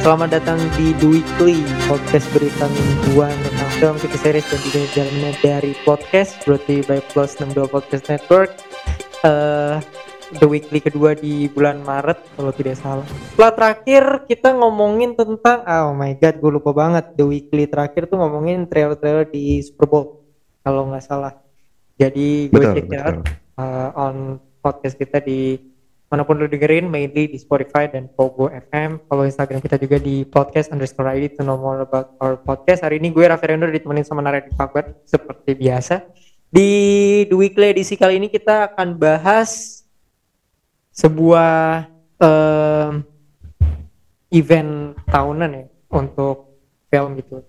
Selamat datang di The Weekly Podcast berita mingguan tentang film, TV series dan juga jalannya dari podcast Brought to you by Plus 62 Podcast Network. Uh, The Weekly kedua di bulan Maret kalau tidak salah. Setelah terakhir kita ngomongin tentang Oh my god gue lupa banget. The Weekly terakhir tuh ngomongin trailer-trailer di Super Bowl Kalau nggak salah. Jadi gue check out uh, on podcast kita di mana pun lu dengerin mainly di Spotify dan Pogo FM follow Instagram kita juga di podcast underscore ID to know more about our podcast. Hari ini gue Raffi Rendo ditemenin sama Naredi Fakbar seperti biasa. Di The Weekly edisi kali ini kita akan bahas sebuah em, event tahunan ya untuk film gitu.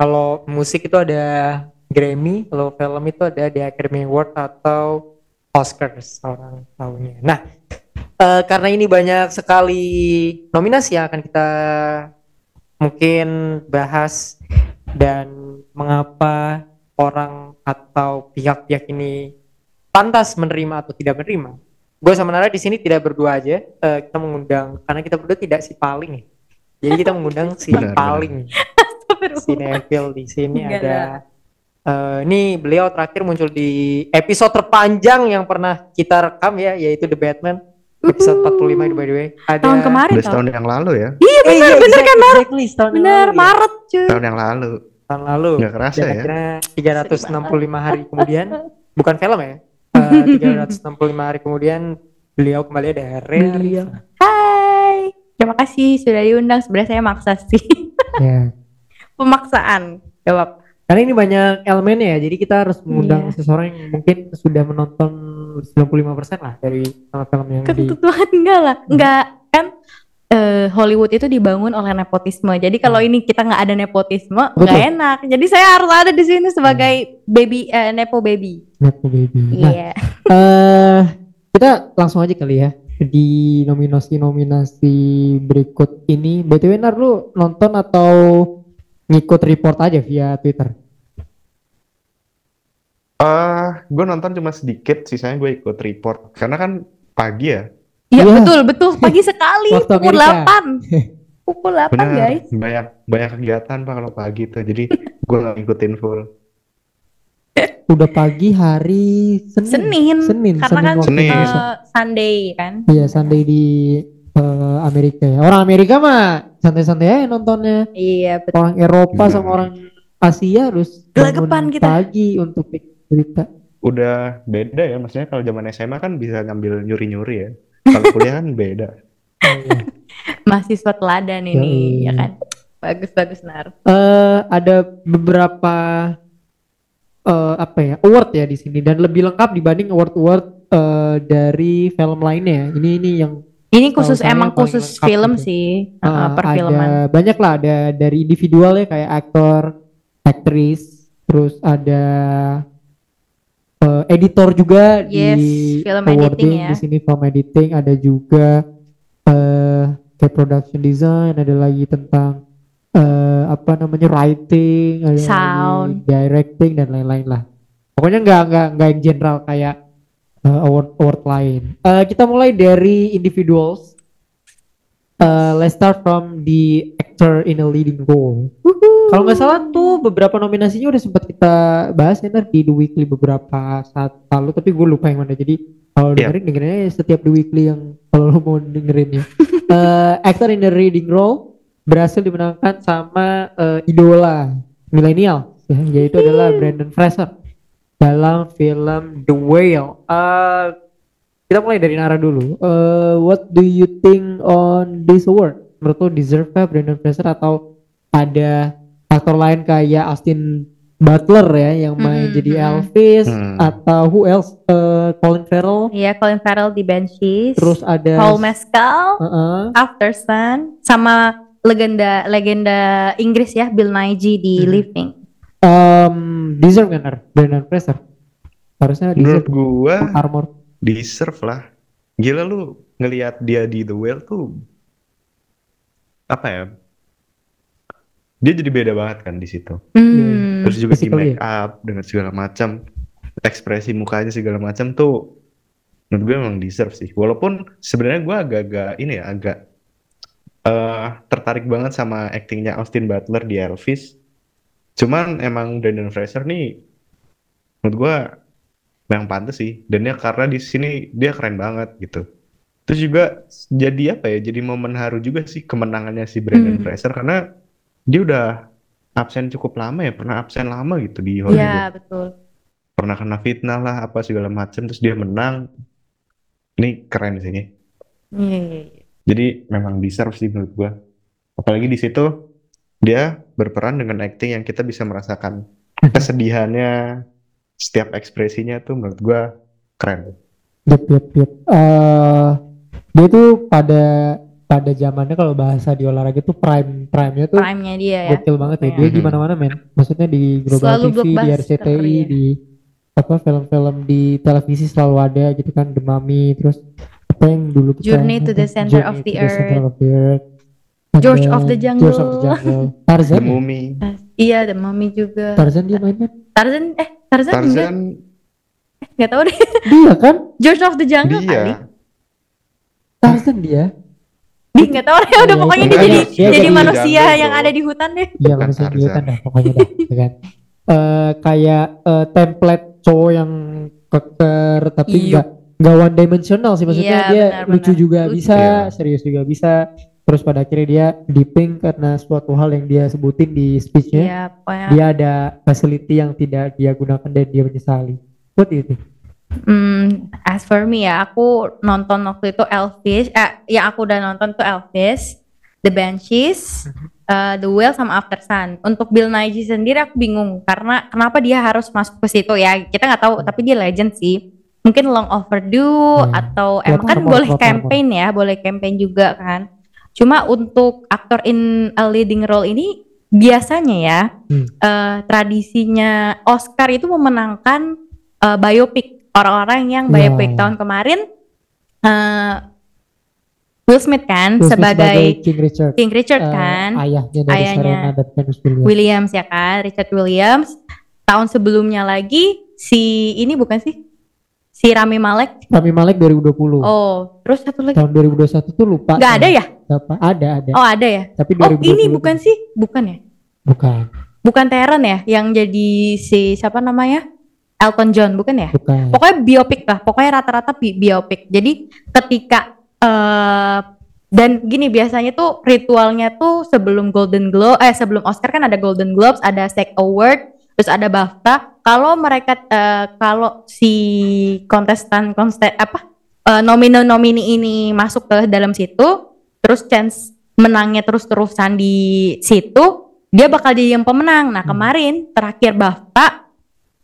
Kalau musik itu ada Grammy kalau film itu ada di Academy Award atau Oscars orang tahunya. Nah, eh, karena ini banyak sekali nominasi yang akan kita mungkin bahas dan mengapa orang atau pihak-pihak ini pantas menerima atau tidak menerima. Gue sama Nara di sini tidak berdua aja. Eh, kita mengundang karena kita berdua tidak si paling ya. Jadi kita mengundang si Benar, benar. paling, si Neville di sini Enggak ada. eh, ini beliau terakhir muncul di episode terpanjang yang pernah kita rekam ya, yaitu The Batman episode 45 by the way. Ada tahun kemarin Udah tau. setahun yang lalu ya. Iya Eh, bener iya, bener exactly, kan Mar? exactly, setahun yang Bener lalu, ya. Maret cuy. Tahun yang lalu. tahun lalu. Nggak kerasa ya. akhirnya 365 hari kemudian, bukan film ya. Eh, 365 hari kemudian beliau kembali ada Beliau. Hai. Terima kasih sudah diundang. Sebenarnya saya maksa sih. Ya. Pemaksaan. Jawab. Karena ini banyak elemennya ya, jadi kita harus mengundang Iya. seseorang yang mungkin sudah menonton 95% lah dari film yang di Ketentuan enggak lah. Enggak kan eh, Hollywood itu dibangun oleh nepotisme. Jadi kalau ini kita nggak ada nepotisme, nggak enak. Jadi saya harus ada di sini sebagai baby eh, nepo baby. Nepo Baby. Nah, Iya. eh kita langsung aja kali ya di nominasi-nominasi berikut ini. BTW Nar lu nonton atau ngikut report aja via Twitter? Ah, gue nonton cuma sedikit, sisanya gue ikut report. Karena kan pagi ya. Iya Iya. betul betul pagi sekali Waktu pukul Amerika. 8. Pukul 8 Bener, guys. banyak banyak kegiatan pak kalau pagi tuh. Jadi gue nggak ngikutin full. Udah pagi hari Senin. Senin. Senin, Karena Senin kan Senin. Eh, Sunday kan. Iya, Sunday di eh, Amerika ya. Orang Amerika mah santai-santai aja nontonnya. Iya betul. Orang Eropa Iya. sama orang Asia harus Gelagapan bangun kita. pagi untuk berita. Udah beda ya, maksudnya kalau zaman SMA kan bisa ngambil nyuri-nyuri ya. Kalau kuliah kan beda. Mahasiswa teladan Yoi. ini ya kan. Bagus bagus nar. eh ada beberapa eh apa ya award ya di sini dan lebih lengkap dibanding award-award eh dari film lainnya. Ini ini yang Ini khusus emang khusus film gitu. sih, eh, uh, perfilman. ada banyak lah ada dari individual ya kayak aktor, aktris, terus ada eh, editor juga Yes, di film editing ya. di sini film editing ada juga eh kayak production design ada lagi tentang eh apa namanya writing ada Sound. lagi directing dan lain-lain lah. Pokoknya nggak nggak nggak yang general kayak eh, award award lain. Eh, kita mulai dari individuals. Eh, let's start from the actor in a leading role kalau nggak salah tuh beberapa nominasinya udah sempat kita bahas ya di The Weekly beberapa saat lalu tapi gue lupa yang mana. Jadi kalau Iya. dengerin dengerin aja setiap The Weekly yang kalau lo mau dengerin ya. Eh, actor in the leading role berhasil dimenangkan sama eh, idola milenial ya, yaitu adalah Brandon Fraser dalam film The Whale. Eh, kita mulai dari Nara dulu. Eh, what do you think on this award? Menurut lo deserve Brandon Fraser atau ada aktor lain kayak Austin Butler ya yang main Mm-mm, jadi mm-mm. Elvis Hmm. atau who else Eh, Colin Farrell Iya, Colin Farrell di Banshees. terus ada Paul Mescal, Heeh. After Sun, sama legenda legenda Inggris ya Bill Nighy di Mhm. Living. Em, deserve kan Nar? Brandon Fraser harusnya Menurut deserve gue armor deserve lah. Gila lu ngelihat dia di The Whale tuh apa ya? Dia jadi beda banget kan di situ. Hmm. Terus juga di make up dengan segala macam, ekspresi mukanya segala macam tuh menurut gue emang deserve sih. Walaupun sebenarnya gue agak-agak ini ya agak eh, tertarik banget sama aktingnya Austin Butler di Elvis. Cuman emang Brendan Fraser nih menurut gua yang pantas sih. Dan dia karena di sini dia keren banget gitu. Terus juga jadi apa ya? Jadi momen haru juga sih kemenangannya si Brendan Hmm. Fraser karena dia udah absen cukup lama ya, pernah absen lama gitu di Iya Hollywood. betul. Pernah kena fitnah lah apa segala macam terus dia menang. Ini keren sih ini. Iya iya. iya. Jadi memang deserve sih menurut gua. Apalagi di situ dia berperan dengan acting yang kita bisa merasakan kesedihannya, setiap ekspresinya tuh menurut gua keren. Yep, yep, yep. Eh, dia tuh pada pada zamannya kalau bahasa di olahraga tuh prime prime-nya tuh Prime-nya dia ya. gokil banget ya. Iya. Dia di mana-mana men. Maksudnya di Global Selalu TV, di RCTI, iya. di apa film-film di televisi selalu ada gitu kan The Mummy terus apa yang dulu kita Journey to the Center of Journey the to the Center Earth. of the Earth. George of the George of the Jungle. Jungle. The Tarzan. ya? Mummy, Iya, The Mummy juga. Tarzan dia main kan? Tarzan eh Tarzan, Tarzan enggak tahu deh. Dia kan? George of the Jungle kali. dia. Tarzan dia. Dia enggak tahu deh udah Iya, pokoknya iya, dia iya. jadi Dia jadi manusia yang ada di hutan deh. Iya manusia di hutan dah pokoknya dah, ya kan. Eh, kayak eh, template cowok yang keker tapi Iya. enggak enggak one dimensional sih maksudnya Iya, dia benar, lucu benar. juga Lucu. bisa, Iya. serius juga bisa. Terus pada akhirnya dia dipping karena suatu hal yang dia sebutin di speechnya. Iya, pokoknya Dia ada facility yang tidak dia gunakan dan dia menyesali. What do you think? Hmm, as for me ya, aku nonton waktu itu Elvis, eh, yang aku udah nonton tuh Elvis, The Banshees, eh, The Whale sama After Sun. Untuk Bill Nighy sendiri aku bingung karena kenapa dia harus masuk ke situ ya? Kita nggak tahu, tapi dia legend sih. Mungkin long overdue Hmm. atau emang kan armor, boleh campaign ya, boleh campaign juga kan. Cuma untuk aktor in a leading role ini biasanya ya Hmm. eh, tradisinya Oscar itu memenangkan eh, biopic orang-orang yang Ya. biopic tahun kemarin eh, Will Smith kan Will Smith sebagai King Richard. King Richard eh, kan ayahnya dari Ayahnya. Serena Williams. Williams ya kan Richard Williams tahun sebelumnya lagi si ini bukan sih si Rami Malek Rami Malek 2020. oh terus satu lagi Tahun 2021 tuh lupa. nggak ada ya Siapa? Ada, ada. oh ada ya Tapi oh 2020 ini bukan sih bukan ya Bukan, bukan Taron ya yang jadi si siapa namanya Elton John bukan ya bukan. pokoknya biopik lah pokoknya rata-rata bi- biopik jadi ketika eh dan gini biasanya tuh ritualnya tuh sebelum Golden Globe eh sebelum Oscar kan ada Golden Globes ada SAG Award terus ada BAFTA kalau mereka eh, kalau si kontestan kontes apa eh, nomino-nomini ini masuk ke dalam situ terus chance menangnya terus-terusan di situ dia bakal jadi yang pemenang nah Hmm. kemarin terakhir BAFTA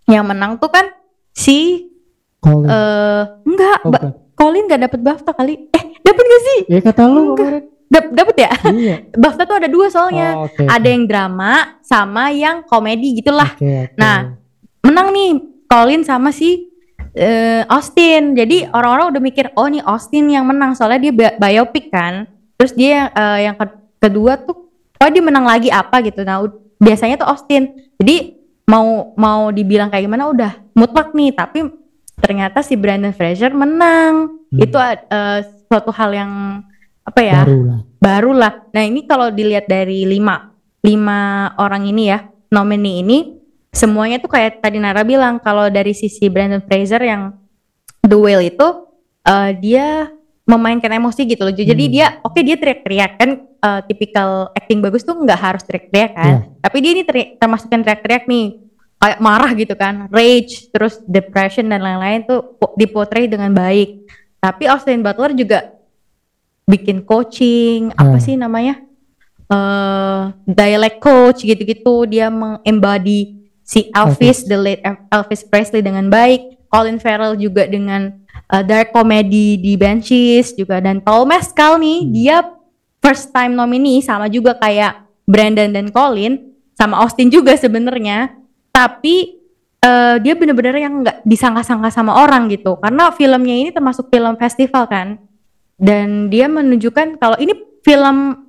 yang menang tuh kan si Colin. eh enggak Oh, Ba-. Colin nggak dapet BAFTA kali. Eh dapet gak sih? Ya kata lu kemarin. Dap- dapet ya? Iya. BAFTA tuh ada dua soalnya. Oh, oke, ada yang drama sama yang komedi gitulah. Oke, oke. Nah, menang nih Colin sama si eh, Austin. Jadi orang-orang udah mikir oh nih Austin yang menang. Soalnya dia bi- biopic kan. Terus dia eh, yang ke- kedua tuh oh dia menang lagi apa? gitu. Nah biasanya tuh Austin. Jadi mau mau dibilang kayak gimana udah mutlak nih tapi ternyata si Brandon Fraser menang Hmm. itu eh, suatu hal yang apa ya baru lah. baru lah. Nah ini kalau dilihat dari lima lima orang ini ya nomini ini semuanya tuh kayak tadi Nara bilang kalau dari sisi Brandon Fraser yang The Whale itu eh, dia memainkan emosi gitu loh. Jadi Hmm. dia oke dia teriak-teriak kan eh, tipikal acting bagus tuh nggak harus teriak-teriak kan. Iya. Tapi dia ini teri- termasuk yang teriak-teriak nih kayak marah gitu kan, rage, terus depression dan lain-lain tuh po- dipotret dengan baik. Tapi Austin Butler juga bikin coaching apa Hmm. sih namanya eh dialect coach gitu-gitu dia mengembody si Elvis, Elvis. the late El- Elvis Presley dengan baik Colin Farrell juga dengan eh, dark comedy di Banshees juga dan Paul Mescal nih Hmm. dia first time nominee sama juga kayak Brandon dan Colin sama Austin juga sebenarnya tapi eh, dia bener-bener yang nggak disangka-sangka sama orang gitu karena filmnya ini termasuk film festival kan dan dia menunjukkan kalau ini film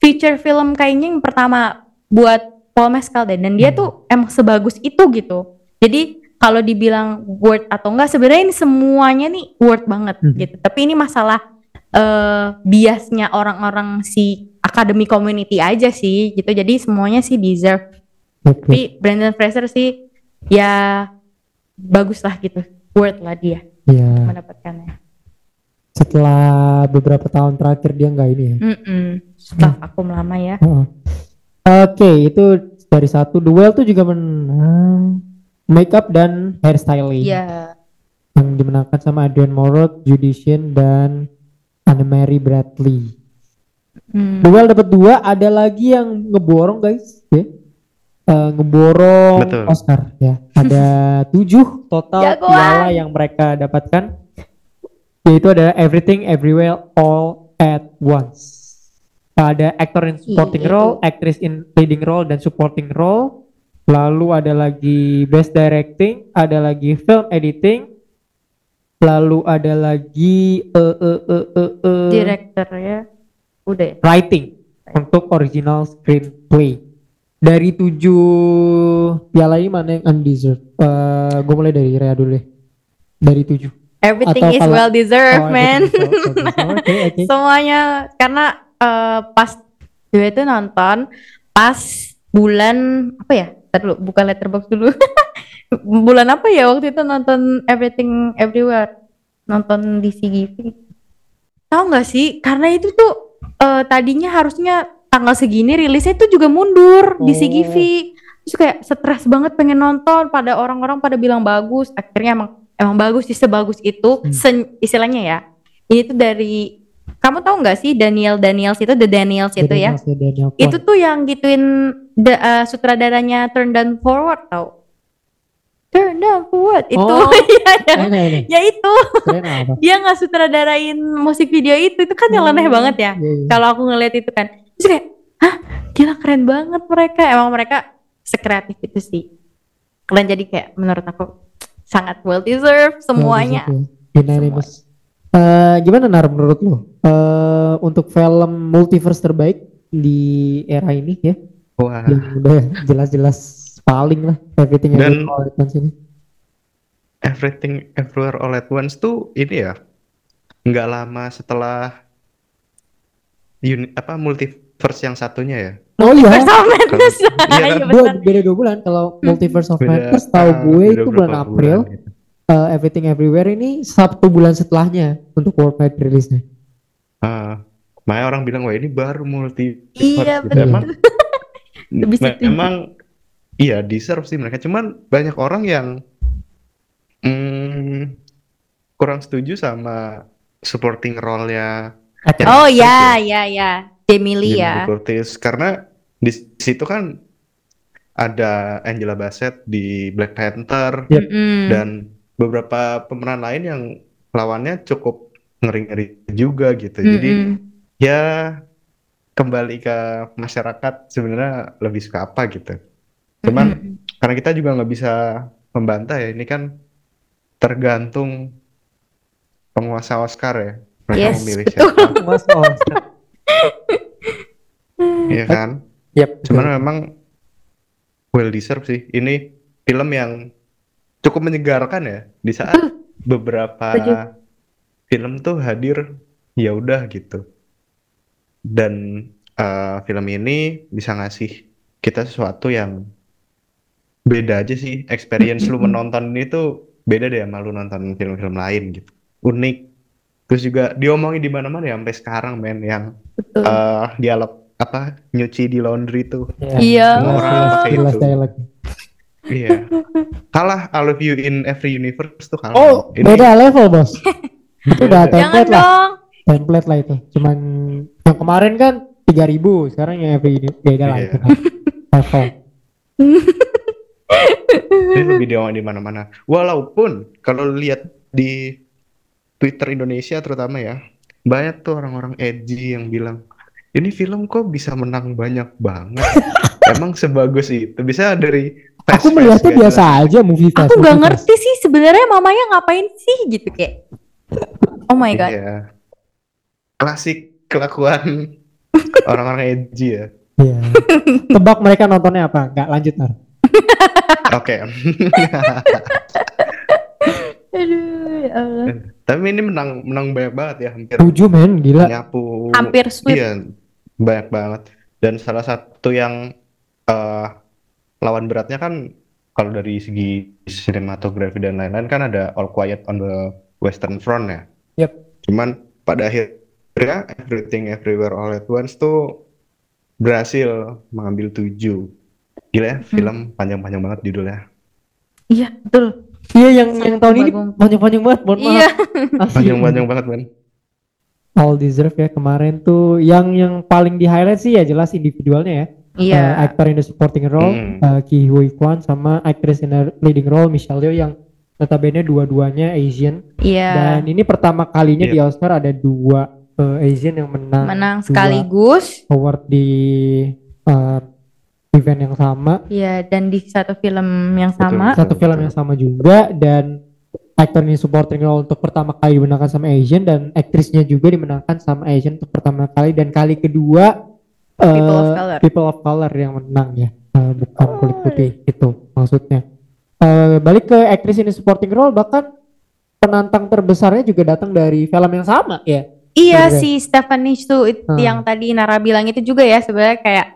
feature film kayaknya yang pertama buat Paul Mescal deh dan dia Hmm. tuh emang sebagus itu gitu jadi kalau dibilang worth atau enggak sebenarnya ini semuanya nih worth banget Hmm. gitu tapi ini masalah eh biasnya orang-orang si academy community aja sih gitu. Jadi semuanya sih deserve. Oke. Tapi Brandon Fraser sih ya bagus lah gitu. Worth lah dia Iya. mendapatkannya. Setelah beberapa tahun terakhir dia nggak ini ya. Mm-mm. Setelah vakum lama ya. Heeh. Oke, itu dari satu duel tuh juga menang makeup dan hairstyling Iya. yang dimenangkan sama Adrian Morot, Judician dan Anne-Marie Bradley. Hmm. Duel dapat dua, ada lagi yang ngeborong guys, ya. Eh, ngeborong Betul. Oscar ya. Ada tujuh total Jagoan. piala yang mereka dapatkan, yaitu ada Everything Everywhere All at Once. Ada actor in supporting Iya, role, actress in leading role dan supporting role. Lalu ada lagi best directing, ada lagi film editing, lalu ada lagi eh eh eh eh eh, Director ya. Udah ya. writing untuk original screenplay. Dari tujuh piala ini mana yang undeserved? Eh gue mulai dari Rea dulu deh. Dari tujuh. Everything Atau is kalau- well deserved, Oh, man. Oke, oke. Semuanya karena eh, pas gue itu nonton pas bulan apa ya? Ntar dulu, buka letterbox dulu. bulan apa ya waktu itu nonton Everything Everywhere? Nonton di CGV. Tahu nggak sih? Karena itu tuh eh, tadinya harusnya tanggal segini rilisnya itu juga mundur di Oh. CGV. Terus kayak stres banget pengen nonton pada orang-orang pada bilang bagus. Akhirnya emang emang bagus sih sebagus itu Hmm. sen- istilahnya ya. Ini tuh dari kamu tahu nggak sih Daniel Daniels itu The Daniels itu ya? Daniel- Daniel Itu Kwan. tuh yang gituin the, uh, sutradaranya Turn Down Forward tau? Turn Down Forward itu Oh. Iya, ya, ya itu Keren dia nggak sutradarain musik video itu itu kan nyeleneh Hmm, banget ya. iya, iya. Kalau aku ngeliat itu kan, terus kayak, hah, gila keren banget mereka. Emang mereka sekreatif itu sih. Kalian jadi kayak menurut aku sangat well deserved semuanya. Ya, situ. Unanimous. Eh, gimana Nar menurut lo? Eh, untuk film multiverse terbaik di era ini ya, Wah. yang udah jelas-jelas paling lah everything Dan- Everywhere All at Once ini. Everything Everywhere All at Once tuh ini ya nggak lama setelah uni, apa multiverse yang satunya ya. Oh iya, First of Madness. Iya kan? Benar. beda dua bulan. Kalau Multiverse of Madness tahu ah, gue beda itu bulan April. gitu. Eh, Everything Everywhere ini Sabtu bulan setelahnya untuk worldwide rilisnya. Ah, makanya orang bilang wah ini baru multiverse Iya, gitu. betul. Emang Lebih me- setuju. emang iya deserve sih mereka. Cuman banyak orang yang mm, kurang setuju sama supporting role-nya Oh ya, ya, ya. Jamie ya. Curtis karena di situ kan ada Angela Bassett di Black Panther Yep. Dan beberapa pemeran lain yang lawannya cukup ngeri-ngeri juga gitu. Jadi Mm-mm. ya kembali ke masyarakat sebenarnya lebih suka apa gitu. Cuman Mm-mm. karena kita juga nggak bisa membantah ya ini kan tergantung penguasa Oscar ya. Mereka Yes, memilih betul. siapa, Mas Oscar. ya kan? Yep. Cuman memang well deserved sih. Ini film yang cukup menyegarkan ya di saat beberapa Setuju. film tuh hadir ya udah gitu. Dan eh, film ini bisa ngasih kita sesuatu yang beda aja sih. Experience lu menonton ini tuh beda deh sama lu nonton film-film lain gitu. Unik. Terus juga diomongin di mana-mana ya sampai sekarang men yang Betul. eh dialog apa nyuci di laundry tuh Iya. Jelas, pakai jelas itu. dialog. Iya. Kalah I love you in every universe tuh kalah. Oh, Ini beda level bos. itu udah template lah. dong. Template lah itu. Cuman yang kemarin kan 3000, sekarang yang every ini beda lah Iya. itu. Level. ini lebih diomongin di mana-mana. Walaupun kalau lihat di Twitter Indonesia terutama ya, banyak tuh orang-orang edgy yang bilang, ini film kok bisa menang banyak banget. Emang sebagus itu? Bisa dari Aku fast-fast melihatnya biasa aja movie fest. Aku nggak movie ngerti sih sebenarnya mamanya ngapain sih gitu kayak. Oh my god. Iya. Klasik kelakuan orang-orang edgy ya. Iya. Tebak mereka nontonnya apa? Enggak lanjut Nar. Oke. Aduh, ya Allah. Tapi ini menang menang banyak banget ya, hampir Tujuh men, gila. nyapu. Hampir sweep. Iya, banyak banget. Dan salah satu yang eh, lawan beratnya kan kalau dari segi sinematografi dan lain-lain kan ada All Quiet on the Western Front ya. Yep. Cuman pada akhirnya Everything Everywhere All at Once tuh berhasil mengambil tujuh. Gila ya, film panjang-panjang banget judulnya. Iya, betul. Iya yang yang tahun ini panjang-panjang banget, mohon maaf. Iya. Panjang-panjang banget, men. All deserve ya kemarin tuh yang yang paling di highlight sih ya jelas individualnya ya. Iya. Eh, actor in the supporting role Hmm. eh, Ki Hui Kwan sama actress in the leading role Michelle Yeoh yang notabene dua-duanya Asian Iya. dan ini pertama kalinya Iya. di Oscar ada dua eh, Asian yang menang Menang sekaligus. award di eh, event yang sama Iya, dan di satu film yang Betul. sama. satu film yang sama juga dan aktor ini supporting role untuk pertama kali dimenangkan sama Asian dan aktrisnya juga dimenangkan sama Asian untuk pertama kali dan kali kedua eh, People of color. people of color yang menang ya Eh, bukan kulit putih itu maksudnya Eh, balik ke aktris ini supporting role bahkan penantang terbesarnya juga datang dari film yang sama ya Iya Bener. si Stephanie tuh it- Hmm. yang tadi Nara bilang itu juga ya sebenarnya kayak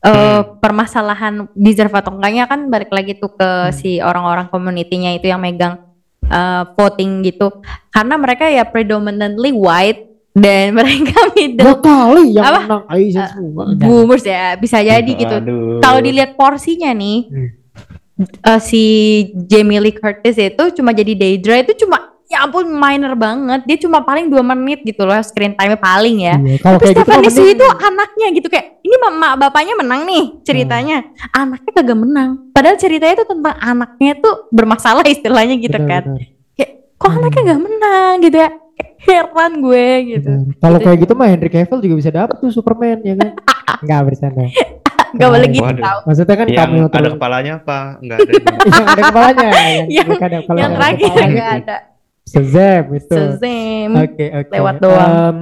eh, permasalahan deserve atau enggaknya kan balik lagi tuh ke Hmm. si orang-orang community-nya itu yang megang eh, voting gitu karena mereka ya predominantly white dan mereka middle kali yang Apa? menang Asian Eh, semua boomers ya bisa jadi gitu kalau dilihat porsinya nih Hmm. eh, si Jamie Lee Curtis itu cuma jadi Daedra itu cuma ya ampun minor banget dia cuma paling dua menit gitu loh screen time paling ya Iya, kalau tapi kayak gitu Stephanie mending- itu anaknya gitu kayak ini mama bapaknya menang nih ceritanya anaknya kagak menang padahal ceritanya itu tentang anaknya tuh bermasalah istilahnya gitu Benar, kan benar. kayak kok anaknya gak menang gitu ya heran gue gitu. Kalau Gitu. kayak gitu mah Henry Cavill juga bisa dapet tuh Superman ya kan? Enggak bercanda. gak boleh gitu tau Maksudnya kan Yang kamu yang ada terus kepalanya apa? Enggak ada. yang ada kepalanya, yang, Yang- ada kalau yang terakhir kepalanya. gak ada Shazam itu. Shazam Oke oke. Lewat doang. Em,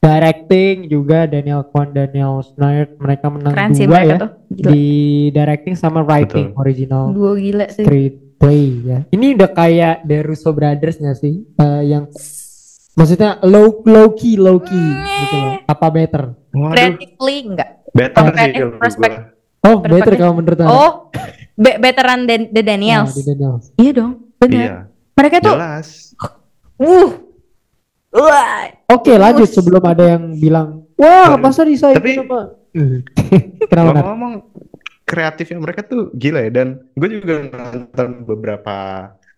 directing juga Daniel Kwan, Daniel Schneider mereka menang keren sih dua mereka ya tuh gila di directing sama writing original dua gila sih screenplay ya. Ini udah kayak The Russo Brothers nggak sih? Eh, yang maksudnya low low key low key gitu loh. Apa better? Creatively enggak better sih kalau menurut perspect- gua. Oh better kalau menurut Anda? oh be veteran The, The Nah, Daniels di Daniels. iya dong benar Iya, mereka tuh jelas. uh wah Oke lanjut Terus. sebelum ada yang bilang wah masa bisa Tapi- apa? Kenapa? Ngomong-ngomong kreatifnya mereka tuh gila ya dan gue juga nonton beberapa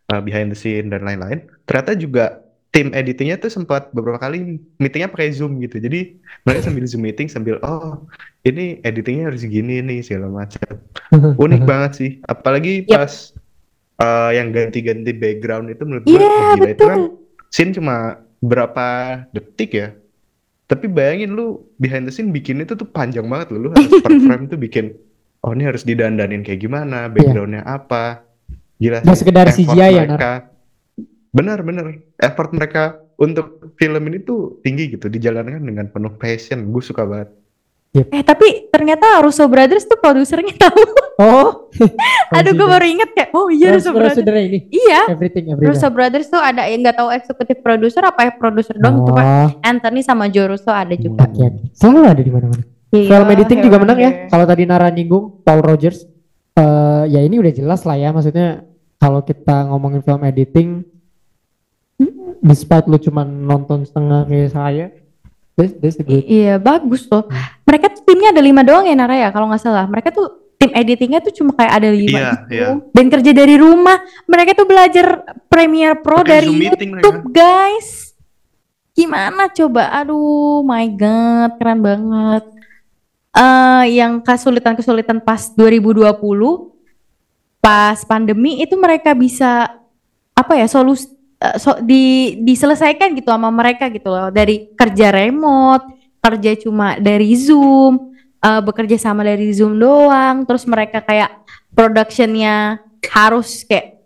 uh, behind the scene dan lain-lain. Ternyata juga tim editingnya tuh sempat beberapa kali meetingnya pakai Zoom gitu. Jadi mereka sambil Zoom meeting sambil oh ini editingnya harus gini nih segala macam. Unik banget sih. Apalagi Yep. pas uh, yang ganti-ganti background itu menurut gue Iya, gila itu kan scene cuma berapa detik ya. Tapi bayangin lu behind the scene bikin itu tuh panjang banget lu, lu harus per frame tuh bikin oh ini harus didandanin kayak gimana, backgroundnya apa. Gila sih, sekedar effort CGI ya, mereka. Benar benar. Effort mereka untuk film ini tuh tinggi gitu, dijalankan dengan penuh passion. Gue suka banget. Eh tapi ternyata Russo Brothers tuh produsernya tahu Oh. aduh gue baru inget kayak oh iya Russo Brothers Saudara ini iya everything everything. Russo Brothers tuh ada yang nggak tahu eksekutif produser apa ya produser doang itu pak Oh, Anthony sama Joe Russo ada juga oke. Selalu ada di mana-mana. Iya, Film editing juga menang ya. deh. Kalau tadi Nara nyinggung Paul Rogers, eh ya ini udah jelas lah ya. Maksudnya kalau kita ngomongin film editing, despite lu cuma nonton setengah kayak saya, good. Iya bagus loh Hmm. mereka tuh timnya ada lima doang ya Nara ya kalau nggak salah mereka tuh tim editingnya tuh cuma kayak ada lima Iya, gitu iya. dan kerja dari rumah mereka tuh belajar Premiere Pro Pakai dari Zoom YouTube mereka. guys gimana coba aduh my god keren banget eh yang kesulitan-kesulitan pas 2020 pas pandemi itu mereka bisa apa ya solusi eh, so, di diselesaikan gitu sama mereka gitu loh. Dari kerja remote kerja cuma dari Zoom eh, bekerja sama dari Zoom doang. Terus mereka kayak productionnya harus kayak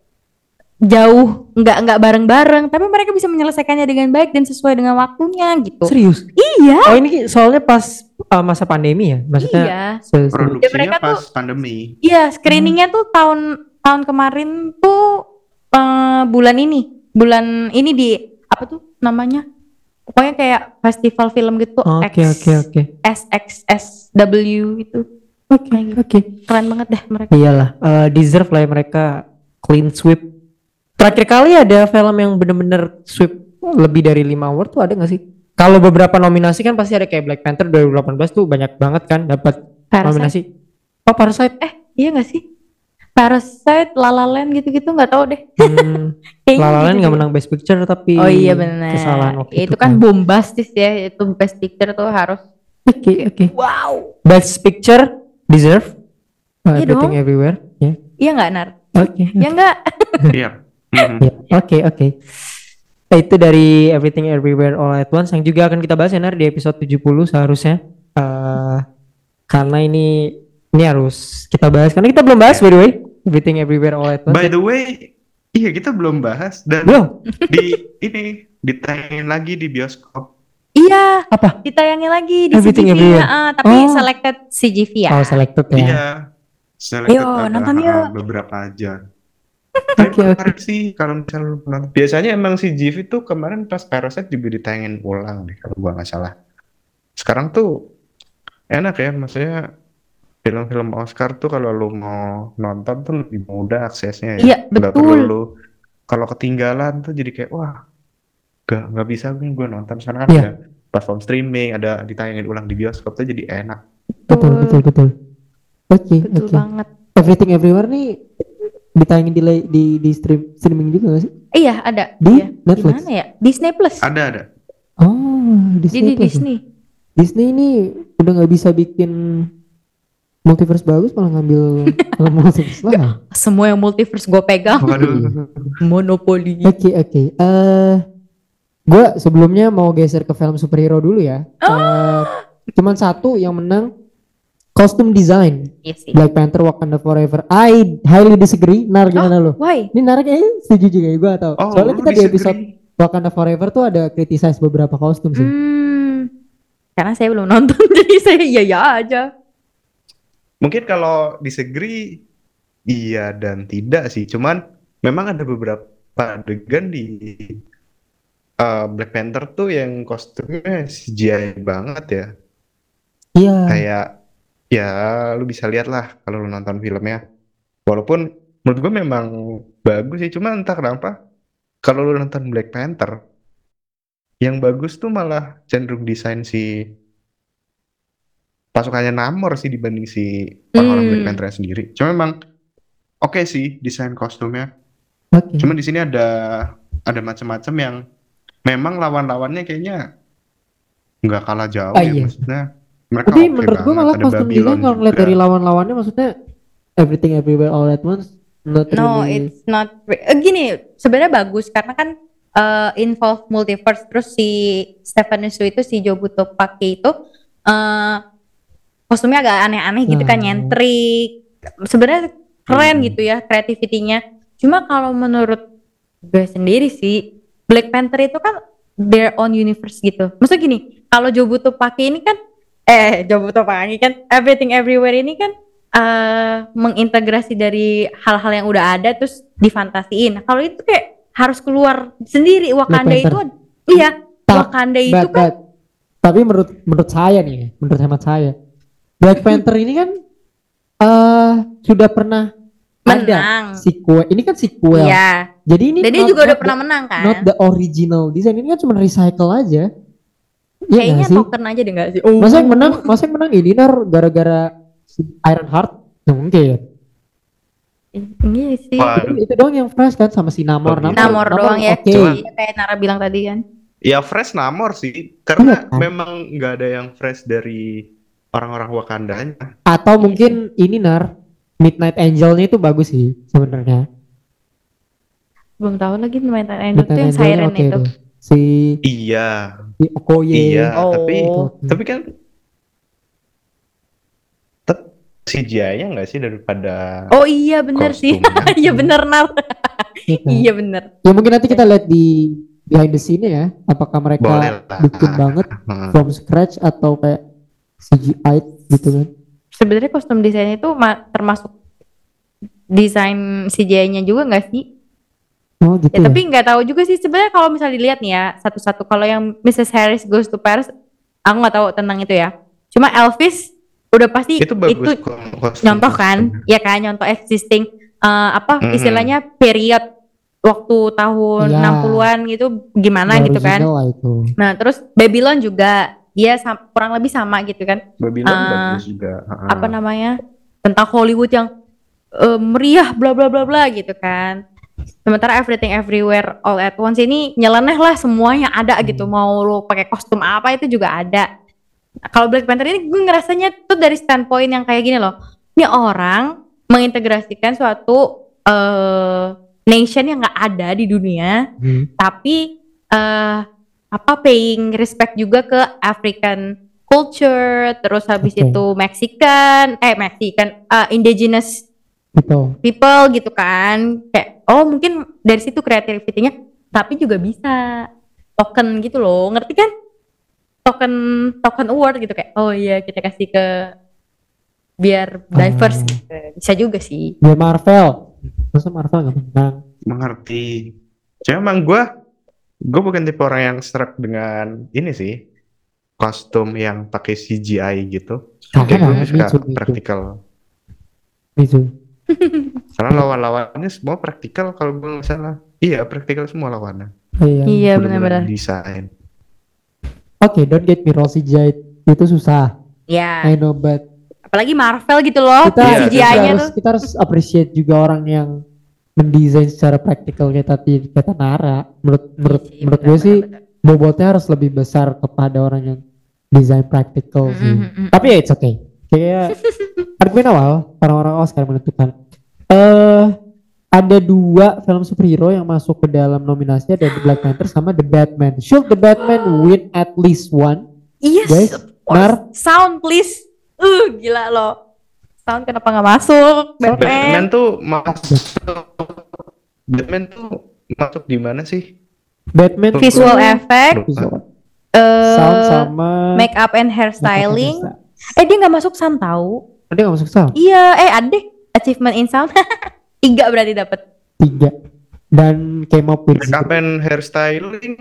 jauh nggak nggak bareng-bareng. Tapi mereka bisa menyelesaikannya dengan baik dan sesuai dengan waktunya gitu. Serius? iya. Oh ini soalnya pas uh, masa pandemi ya, maksudnya. iya. Produksinya mereka pas tuh- pandemi. Iya, screeningnya tuh tahun tahun kemarin tuh eh, bulan ini bulan ini di apa tuh namanya pokoknya kayak festival film gitu Oke X- oke oke. SXSW itu Oke Kayak gitu. oke. keren banget deh mereka Iyalah, eh, deserve lah ya mereka clean sweep. Terakhir kali ada film yang bener-bener sweep lebih dari 5 award tuh ada gak sih? Kalau beberapa nominasi kan pasti ada kayak Black Panther 2018 tuh banyak banget kan dapat nominasi. Oh Parasite. eh iya gak sih Parasite La La Land gitu-gitu nggak tahu deh Hmm, La La Land nggak menang Best Picture tapi Oh iya benar. kesalahan waktu itu, itu, kan bombastis ya, itu best picture tuh harus Oke oke. wow. Best Picture deserve. Uh, Iya everything dong. everywhere. Ya. Iya nggak Nar? Oke. Ya nggak? Iya. Mhm. Ya, Oke oke. Nah, itu dari Everything Everywhere All at Once yang juga akan kita bahas ya Nar di episode 70 seharusnya. Eh karena ini ini harus kita bahas karena kita belum bahas by the way Everything Everywhere All at Once. By the way, iya kita belum bahas dan Belum. di ini ditayangin lagi di bioskop. Iya, Apa? ditayangin lagi di Everything CGV Everywhere. ah, tapi Oh. selected CGV ya. Oh selected ya. Iya. Selected Yo, nonton yuk. beberapa aja. Oke, Tapi oke. menarik sih kalau misalnya nonton. Biasanya emang si GV tuh kemarin pas Parasite juga ditayangin ulang deh kalau gua nggak salah. Sekarang tuh enak ya maksudnya film-film Oscar tuh kalau lu mau nonton tuh lebih mudah aksesnya ya. Iya, betul. perlu lu kalau ketinggalan tuh jadi kayak wah gak nggak bisa nih gue nonton sekarang kan Iya. ada platform streaming ada ditayangin ulang di bioskop tuh jadi enak. Betul betul betul. Oke Betul oke. banget. Everything Everywhere nih ditayangin di di di stream streaming juga gak sih? Iya, ada. Di Iya. Netflix? Di mana ya? Disney Plus. Ada ada. Oh Di, Disney di Plus ya? Disney. Disney ini udah nggak bisa bikin multiverse bagus malah ngambil multiverse lah. Semua yang multiverse gue pegang. Monopoli. Oke oke. Eh, gue sebelumnya mau geser ke film superhero dulu ya. Eh, cuman satu yang menang kostum design Iya sih. Black Panther Wakanda Forever. I highly disagree. Nar gimana lo? Why? Ini Nar kayaknya setuju juga ya gue atau Oh, soalnya kita di episode disagree. Wakanda Forever tuh ada criticize beberapa kostum sih. Hmm. Karena saya belum nonton jadi saya iya ya aja. Mungkin kalau disagree iya dan tidak sih. Cuman memang ada beberapa adegan di uh, Black Panther tuh yang kostumnya CGI banget ya. Iya. Kayak ya lu bisa lihat lah kalau lu nonton filmnya. Walaupun menurut gue memang bagus sih. Cuma entah kenapa kalau lu nonton Black Panther yang bagus tuh malah cenderung desain si pasukannya Namor sih dibanding si orang-orang Hmm. Black Panther sendiri. Cuma memang oke sih desain kostumnya. Oke. Cuma di sini ada ada macam-macam yang memang lawan-lawannya kayaknya nggak kalah jauh Ah, ya iya. maksudnya. Mereka Tapi oke menurut gue malah Ada kostum Babylon design kalau ngeliat dari lawan-lawannya maksudnya Everything Everywhere All at Once not No, really it's not. eh, gini, sebenarnya bagus karena kan eh, involve multiverse terus si Stephen Su itu si Jobuto Paki itu eh kostumnya agak aneh-aneh gitu kan Hmm. nyentrik. Sebenarnya keren Hmm. gitu ya kreativitinya. Cuma kalau menurut gue sendiri sih Black Panther itu kan their own universe gitu. Maksudnya gini, kalau Jobuto Paki ini kan eh Jobuto Paki kan Everything Everywhere ini kan eh mengintegrasi dari hal-hal yang udah ada terus difantasiin. Nah, kalau itu kayak harus keluar sendiri Wakanda itu iya Ta- Wakanda itu But- kan but- tapi menurut menurut saya nih, menurut hemat saya, Black Panther ini kan eh sudah pernah menang. ada sequel. Ini kan sequel. Iya. Jadi ini Dan dia not- juga udah not pernah the- menang kan. Not the original design. Ini kan cuma recycle aja. Iya Kayaknya nggak sih? token aja deh gak sih? Masa yang menang, masa yang menang ini nar gara-gara si Iron Heart? Nggak mungkin. Iya sih. Wah, Itu, itu doang yang fresh kan sama si Namor. Oh, gitu. Namor doang ya. Iya, kayak Nara bilang tadi kan. Ya fresh Namor sih, karena Iya kan? memang nggak ada yang fresh dari orang-orang Wakandanya. Atau mungkin ini nar Midnight Angel-nya itu bagus sih sebenarnya. Belum tahu lagi main Angel Midnight tuh yang Angel-nya siren oke itu. tuh. Si, Iya, si Okoye. iya, Oh. tapi tapi kan tetap CGI-nya nggak sih daripada Oh iya bener sih. Iya bener Nar. Iya? Iya bener. Ya mungkin nanti kita lihat di behind the scene ya, apakah mereka boleh lah. bikin banget Hmm. from scratch atau kayak CGI gitu kan? Sebenarnya kostum desainnya itu ma- termasuk desain CGI-nya juga nggak sih? Oh gitu Ya, ya. tapi nggak tahu juga sih sebenarnya kalau misalnya dilihat nih ya satu-satu kalau yang Mrs. Harris Goes to Paris aku nggak tahu tentang itu ya. Cuma Elvis udah pasti Itu bagus itu kostum. nyontoh kan, ya kan nyontoh existing eh, apa Mm-mm. istilahnya period waktu tahun Ya. 60-an gitu gimana gitu kan. itu. Nah, terus Babylon juga dia kurang lebih sama gitu kan. Babylon Ah, bagus juga. Ha-ha. Apa namanya? Tentang Hollywood yang eh, meriah bla bla bla bla gitu kan. Sementara Everything Everywhere All at Once ini nyeleneh lah semuanya ada gitu. Mau lo pakai kostum apa itu juga ada. Nah, kalau Black Panther ini gue ngerasanya tuh dari standpoint yang kayak gini loh. Ini orang mengintegrasikan suatu eh nation yang nggak ada di dunia Hmm. tapi eh apa paying respect juga ke African culture terus habis Oke. itu Mexican eh Mexican eh, indigenous Gitu. people gitu kan kayak oh mungkin dari situ kreativitinya tapi juga bisa token gitu loh ngerti kan token token award gitu kayak oh iya kita kasih ke biar diverse Ah. gitu bisa juga sih Dia Marvel. Masa Marvel nggak menang? Mengerti. Cuma emang gue, gue bukan tipe orang yang struck dengan ini sih, kostum yang pakai CGI gitu. Ah, Kayak gue suka too. praktikal. Gitu. Karena lawan-lawannya semua praktikal kalau gue nggak salah. Iya, praktikal semua lawannya. iya Bener-bener benar-benar Desain. Oke, don't get me wrong CGI itu susah. ya I know, but apalagi Marvel gitu loh kita, Iya, kita CGI-nya harus tuh kita harus appreciate juga orang yang mendesain secara praktikal kayak tadi kata Nara. Menurut menurut Iya, menurut benar, gue sih benar, bobotnya harus lebih besar kepada orang yang desain praktikal sih. Mm, mm, mm. Tapi ya it's okay. Kayak argumen awal orang-orang Oscar menentukan. Eh ada dua film superhero yang masuk ke dalam nominasi ada The Black Panther sama The Batman. Should The Batman win at least one? Yes, Guys. Nar. Sound please. Uh, gila loh. Sound kenapa nggak masuk? Batman Batman. tuh masuk. Batman tuh masuk di mana sih? Batman Visual tuh- effect, visual eh, sound sama make up and hairstyling. Eh dia nggak masuk sound tahu? Ada nggak masuk sound? Iya, eh ada achievement in sound. Tiga berarti dapat. Tiga. Dan came up with Makeup and hairstyling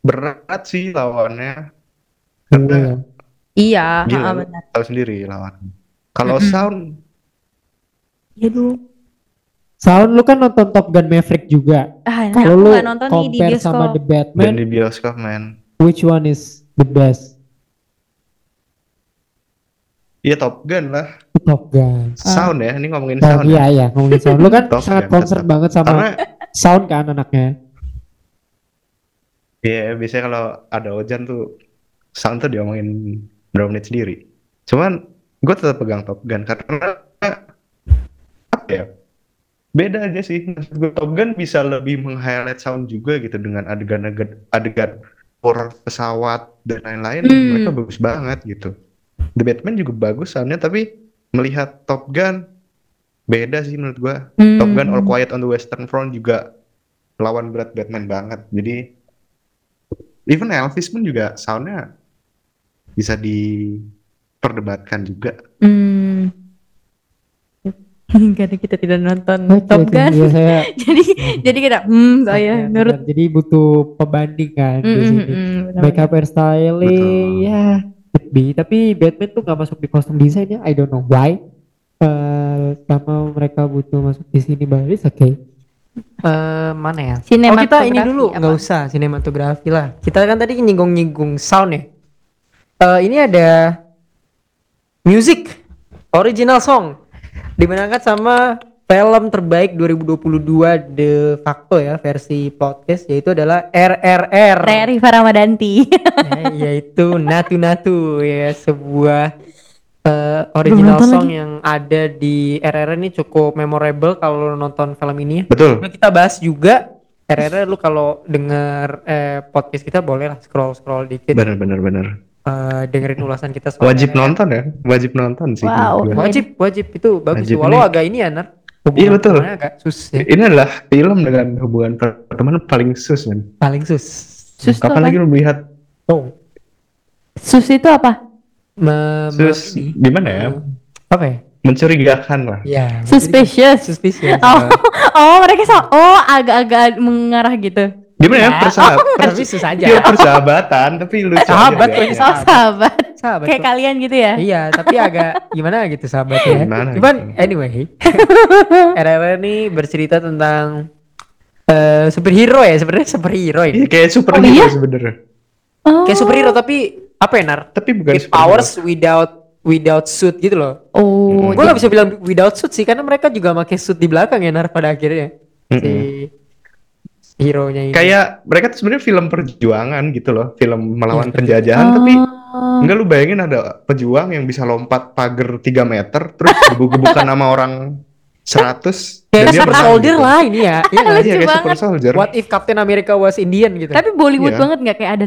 berat sih lawannya. Karena Iya. Iya, lu benar. tahu sendiri lawan. Kalau Mm-mm. sound Iya dulu. Sound lu kan nonton Top Gun Maverick juga. Ah, nah, Kalau lu nonton nih di compare sama bioskop. The Batman, dan di bioskop man. which one is the best? Iya Top Gun lah. Top Gun. Sound ya, ini ngomongin Oh, sound. iya ya. iya ngomongin sound. Lu kan Top sangat Gun, concern tetap. banget sama Karena sound kan anaknya. Iya, biasanya kalau ada hujan tuh sound tuh diomongin berapa menit sendiri. Cuman gue tetap pegang Top Gun karena apa ya? Beda aja sih. Gue, Top Gun bisa lebih meng-highlight sound juga gitu dengan adegan-adegan adegan horror pesawat dan lain-lain. Hmm. Mereka bagus banget gitu. The Batman juga bagus soundnya tapi melihat Top Gun beda sih menurut gua. Hmm. Top Gun All Quiet on the Western Front juga lawan berat Batman banget. Jadi even Elvis pun juga soundnya bisa diperdebatkan juga. Hmm. Karena kita tidak nonton Oke, Top oke. Gun. Iya, saya jadi jadi kita hmm saya nurut. benar. Jadi butuh pembanding kan di Mm, sini. mm, mm. Makeup hairstyling Betul. ya be. tapi Batman tuh nggak masuk di kostum desainnya I don't know why Eh sama mereka butuh masuk di sini but it's okay Eh mana ya oh kita ini dulu apa? nggak usah sinematografi lah kita kan tadi nyinggung-nyinggung sound ya Eh ini ada music original song dimenangkan sama film terbaik 2022 de facto ya versi podcast yaitu adalah RRR Reri Faramadanti. ya, yaitu Natu Natu ya sebuah eh, original nonton song lagi. yang ada di RRR ini cukup memorable kalau nonton film ini ya. Betul. Nah, kita bahas juga RRR lu kalau denger eh, podcast kita boleh lah scroll scroll dikit Bener bener bener. Eh, dengerin ulasan kita soal Wajib nonton ya, wajib nonton sih. Wow. wajib wajib itu bagus Wajib walau nih. agak ini ya Nar Iya, betul. agak sus ya. Ini adalah film dengan hubungan pertemanan paling sus man. paling sus Sus Kapan apa? lagi lu melihat oh Sus itu apa? me- sus ini, gimana ya? apa ya Mencurigakan lah. ya Suspicious. suspicious Oh, oh mereka so oh agak-agak mengarah gitu. Gimana ya? Ya, Persahabatan. tapi susah aja. Iya persahabatan, tapi lucu Sahabat, aja weh, liatnya. Oh sahabat. Sahabat Kayak tuh. kalian gitu ya? Iya, tapi agak gimana gitu sahabatnya. Gimana Cuman gitu. anyway, RRR ini bercerita tentang eh superhero ya sebenarnya superhero Iya ini. kayak superhero iya? sebenarnya. Oh. Kayak superhero tapi apa ya Nar? Tapi bukan With powers without without suit gitu loh. Oh. Gue gak bisa bilang without suit sih karena mereka juga pakai suit di belakang ya Nar pada akhirnya. Si hero-nya ini. Kayak mereka tuh sebenarnya film perjuangan gitu loh, film melawan Iya, penjajahan Oh. tapi enggak lu bayangin ada pejuang yang bisa lompat pagar 3 meter terus gebuk-gebukan sama orang 100 kayak dan dia super soldier gitu. lah ini ya. Iya nggak Lucu? Iya kayak banget. super soldier. What if Captain America was Indian gitu? Tapi Bollywood Iya. banget nggak kayak ada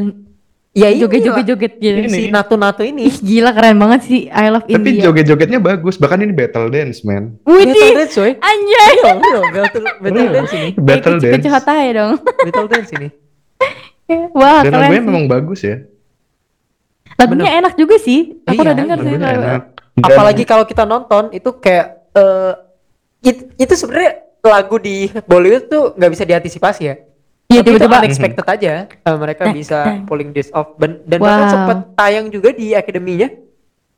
ya ini joget-joget gitu. lah, si Natu-Natu ini. Ih gila keren banget sih I love Tapi India. joget-jogetnya bagus, bahkan ini battle dance, man. Battle Widih, dance coy. anjay. Iya, bener, battle, battle Bener. dance ini. Battle dance. Hatai dong. Battle dance ini. Wah Dan keren lagunya sih. memang bagus ya. Lagunya enak juga sih. Aku Iya, udah denger sih. Lagunya enak. Dan- Apalagi kalau kita nonton itu kayak eh it- itu sebenarnya lagu di Bollywood tuh nggak bisa diantisipasi ya. Iya Tapi itu tiba-tiba. unexpected aja. Eh, mereka Nah, bisa nah. pulling this off Ben- dan bahkan Wow. sempat tayang juga di akademinya.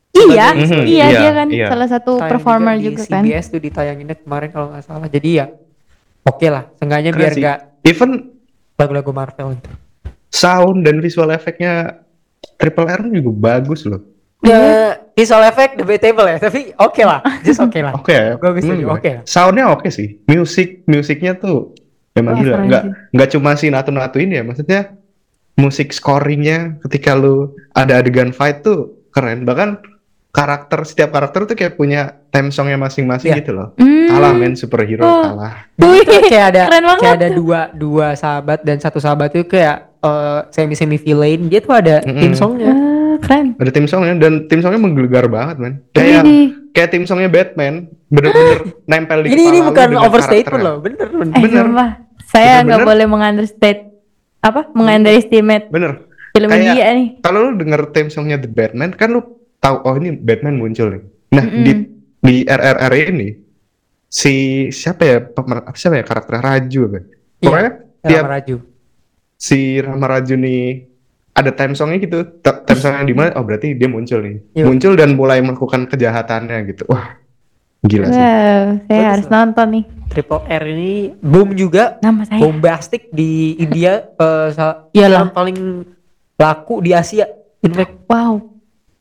Iya, Mhm, iya iya, dia kan iya. salah satu Tayang performer di juga, kan. CBS tuh ditayanginnya kemarin kalau nggak salah. Jadi ya oke lah. Seenggaknya Keren biar nggak Even lagu-lagu Marvel itu. sound dan visual efeknya Triple R juga bagus loh. Ya, visual effect debatable ya, tapi oke lah, just oke lah. Oke. Gua bisa menurut juga, gue. oke. Soundnya oke sih. Musik musiknya tuh emang gila. keren Nggak sih. nggak cuma si natu-natu ini ya. Maksudnya musik scoringnya ketika lu ada adegan fight tuh keren. Bahkan karakter setiap karakter tuh kayak punya theme songnya masing-masing Iya. gitu loh. Hmm. Kalah men superhero Oh. kalah. Wih, kayak ada keren banget. kayak ada dua dua sahabat dan satu sahabat itu kayak semi semi villain dia tuh ada Mm-mm. tim songnya. Ah, keren. Ada tim songnya dan tim songnya menggelegar banget men. Kayak kayak tim songnya Batman bener-bener nempel di Ini ini kepala lu bukan overstatement loh, bener bener. Eh, Bener. Saya nggak boleh mengunderstate apa? Mengunderestimate Bener. film Kayak- India nih. Kalau lu denger theme songnya The Batman kan lu tahu oh ini Batman muncul nih. Nah Mm-mm. di di RRR ini si siapa ya pemer- siapa ya karakter Raju apa? Pokoknya Ya, tiap Raju. si Rama Raju nih ada time songnya gitu. Time songnya di mana? Oh berarti dia muncul nih. Iya. Muncul dan mulai melakukan kejahatannya gitu. Wah gila sih. Wow, saya Bagus harus nonton nih. Triple R ini boom juga, Nama saya. bombastic di India eh, Iyalah. yang paling laku di Asia. In fact, Wow.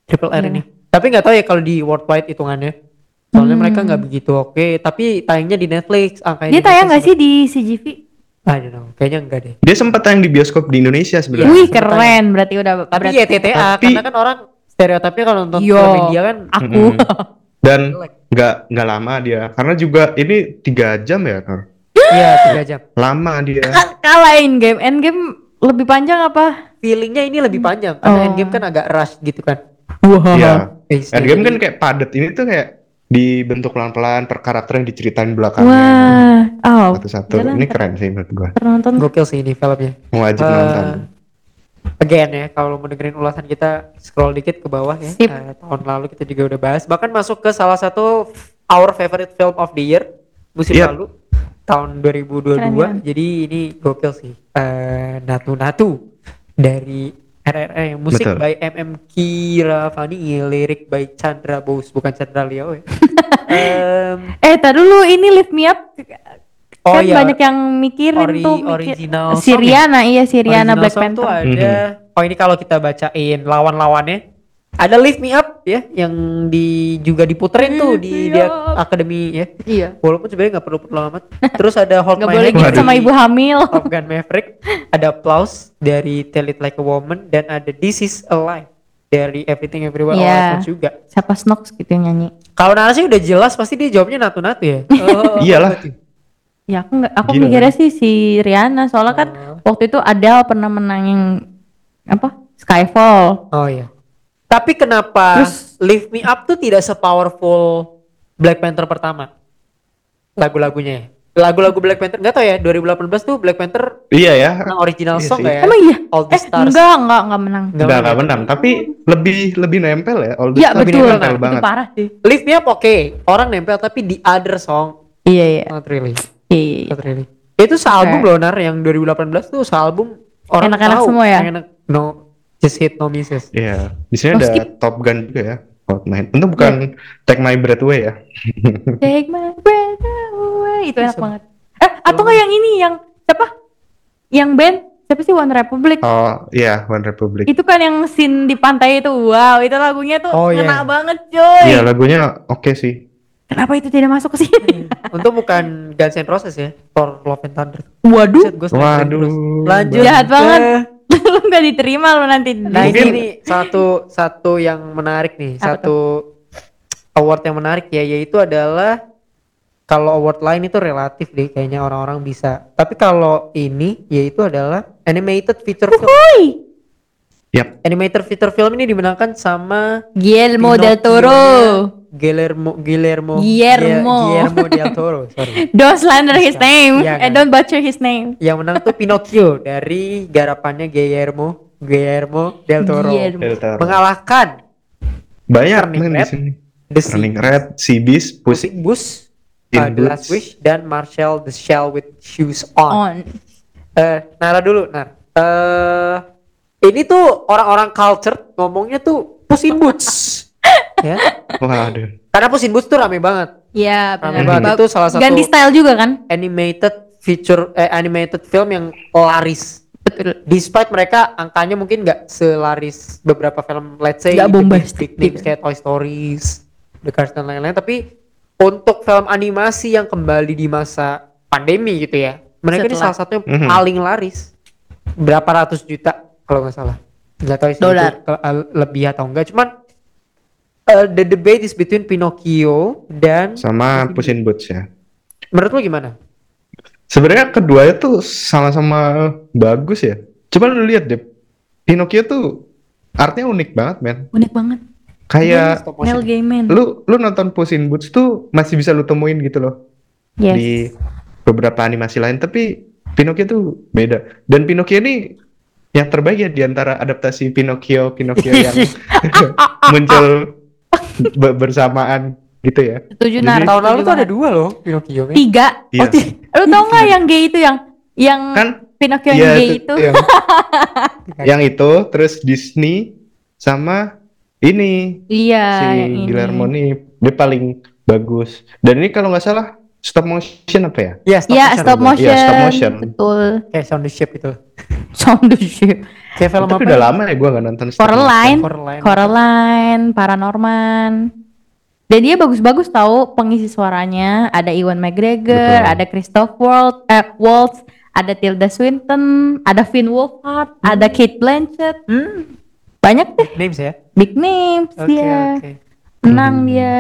Triple R Iya. ini. Tapi nggak tahu ya kalau di worldwide hitungannya. Soalnya Hmm. mereka nggak begitu oke, tapi tayangnya di Netflix. Angkanya Dia di tayang nggak sih di CGV? I don't know, kayaknya enggak deh. Dia sempat tayang di bioskop di Indonesia sebenarnya. Wih sempet keren, berarti udah Tapi berarti ya TTA Tapi- karena kan orang stereotipnya kalau nonton Yo. film India kan aku. Dan nggak nggak lama dia karena juga ini tiga jam ya Nor? Iya, tiga jam. lama dia Ka- Kalah Endgame. Endgame lebih panjang apa? Feelingnya ini lebih panjang karena Oh. Endgame kan agak rush gitu kan. Wah. Iya. Pace-nya. Endgame kan Jadi, kayak padat ini tuh kayak dibentuk pelan-pelan per karakter yang diceritain belakangnya Wah. Oh. satu-satu jalan ini keren sih menurut gua Nonton. gokil sih ini filmnya. wajib Eh, nonton Again ya, kalau mau dengerin ulasan kita scroll dikit ke bawah ya. Sip. Eh, tahun lalu kita juga udah bahas. Bahkan masuk ke salah satu our favorite film of the year musim Yep. lalu tahun 2022. Keren, keren. Jadi ini gokil sih. Eh, Natu Natu dari yang musik Betul. by MM Kiravani, lirik by Chandra Bose bukan Chandra Liao ya. Em, Eh, tar dulu ini Lift Me Up oh kan iya, banyak yang mikirin ori- tuh mikir. original song si ya? Iya si Rihanna Original Black song Panther. tuh ada oh ini kalau kita bacain lawan-lawannya ada Lift Me Up ya yang di juga diputerin tuh di dia akademi ya Iya. walaupun sebenarnya nggak perlu perlu amat terus ada Hold Gak My boleh Hand gitu sama ibu hamil. Top Gun Maverick ada Applause dari Tell It Like a Woman dan ada This Is Alive dari Everything Everywhere All Iya. at Once juga Siapa Snox gitu yang nyanyi? kalau narasi udah jelas pasti dia jawabnya natu-natu ya Oh, Iyalah. Ya aku nggak, aku Gila, mikirnya sih si Rihanna soalnya kan Oh. waktu itu Adele pernah menangin apa Skyfall. Oh iya. Tapi kenapa Terus- Lift Me Up tuh tidak sepowerful Black Panther pertama? Lagu-lagunya. ya? Lagu-lagu Black Panther nggak tau ya 2018 tuh Black Panther iya ya menang original Iya song sih. ya? Emang iya? All the Eh Stars. enggak enggak enggak menang. Nggak udah menang nggak ya? menang tapi lebih lebih nempel ya All the Iya Stars lebih betul. nempel banget Itu parah sih. Lift Me Up oke, orang nempel tapi di other song Iya iya. not really. Iya. Not really. Itu sealbum Oke. loh Nar yang 2018 tuh sealbum orang Enak-enak tahu. semua ya? Enak, no just hit no misses. Iya, di sini Oh, ada skip. Top Gun juga ya. Fortnite. Itu bukan Take My Breath Away ya. Take my breath away. Itu enak Bisa. banget. Eh, atau nggak yang ini yang siapa? Yang band siapa sih One Republic? Oh iya, One Republic. Itu kan yang scene di pantai itu. Wow, itu lagunya tuh Oh, iya. ngena banget, coy. Iya, lagunya oke sih. Kenapa itu tidak masuk ke sini? Untuk bukan Guns N' Roses ya, Thor Love and Thunder. Waduh, sniperin Waduh. Lanjut. Jahat banget. Eh, lu nggak diterima lu nanti. Nah ini nih satu satu yang menarik nih, Apa satu award yang menarik ya yaitu adalah kalau award lain itu relatif deh kayaknya orang-orang bisa. Tapi kalau ini yaitu adalah animated feature film. Woi, Yap. Animated feature film ini dimenangkan sama Guillermo del Toro. Guillermo Guillermo Guillermo. Guillermo del Toro, sorry. Don't slander his name. Iya Eh, kan? don't butcher his name. Yang menang tuh Pinocchio dari garapannya Guillermo Guillermo del Toro. Guillermo. Del Toro. Mengalahkan Banyak Turning men di Red. sini. The Running Red, Sea Beast, Pussy Bus, uh, The Last. Wish, dan Marshall the Shell with Shoes On. On. Eh, Nara dulu, Nar. Eh, ini tuh orang-orang culture ngomongnya tuh Puss in Boots. Ya. Waduh. Karena Puss in Boots tuh rame banget. Iya, Rame benar. banget. Itu salah satu Ganti style juga kan? animated feature eh, animated film yang laris. Betul. Despite mereka angkanya mungkin nggak selaris beberapa film let's say the big- bombastic gitu. kayak Toy Stories, The Cars dan lain-lain tapi untuk film animasi yang kembali di masa pandemi gitu ya mereka ini Setelah- salah satu yang Mhm. paling laris berapa ratus juta kalau nggak salah nggak tahu sih Dolar. eh, lebih atau enggak cuman eh, the debate is between Pinocchio dan Sama Puss in Boots ya. menurut lu gimana? Sebenarnya keduanya tuh sama-sama bagus ya. Coba lu lihat deh. Pinocchio tuh artinya unik banget, men. Unik banget. Kayak Neil. Gaiman. lu lu nonton Puss in Boots tuh masih bisa lu temuin gitu loh Yes. di beberapa animasi lain, tapi Pinocchio tuh beda. Dan Pinocchio ini yang terbaik ya di antara adaptasi Pinocchio Pinocchio yang muncul bersamaan gitu ya. Setuju Jadi- Nar. tahun lalu tuh ada dua loh Pinocchio men. Tiga. Iya. Oh, ti- Lu tau nggak yang gay itu yang yang Kan Pinocchio yang Iya, gay itu-? Yang, yang itu terus Disney sama ini Iya, si yang ini. Guillermo nih dia paling bagus. Dan ini kalau nggak salah stop motion apa ya? Iya, stop Iya, motion. stop Iya, motion. stop motion. Betul. Kayak Sound the Ship itu. Sound the ship. Kayak film Tapi apa? udah ya? lama ya gua nggak nonton stop Coraline. Coraline. Coraline, Paranorman. Dan dia bagus-bagus tahu pengisi suaranya. Ada Iwan McGregor, Betul. ada Christoph Waltz, eh, Waltz, ada Tilda Swinton, ada Finn Wolfhard, ada Kate Blanchett. Hmm, Banyak deh names ya. big names Oke, dia. oke. Menang Hmm. dia.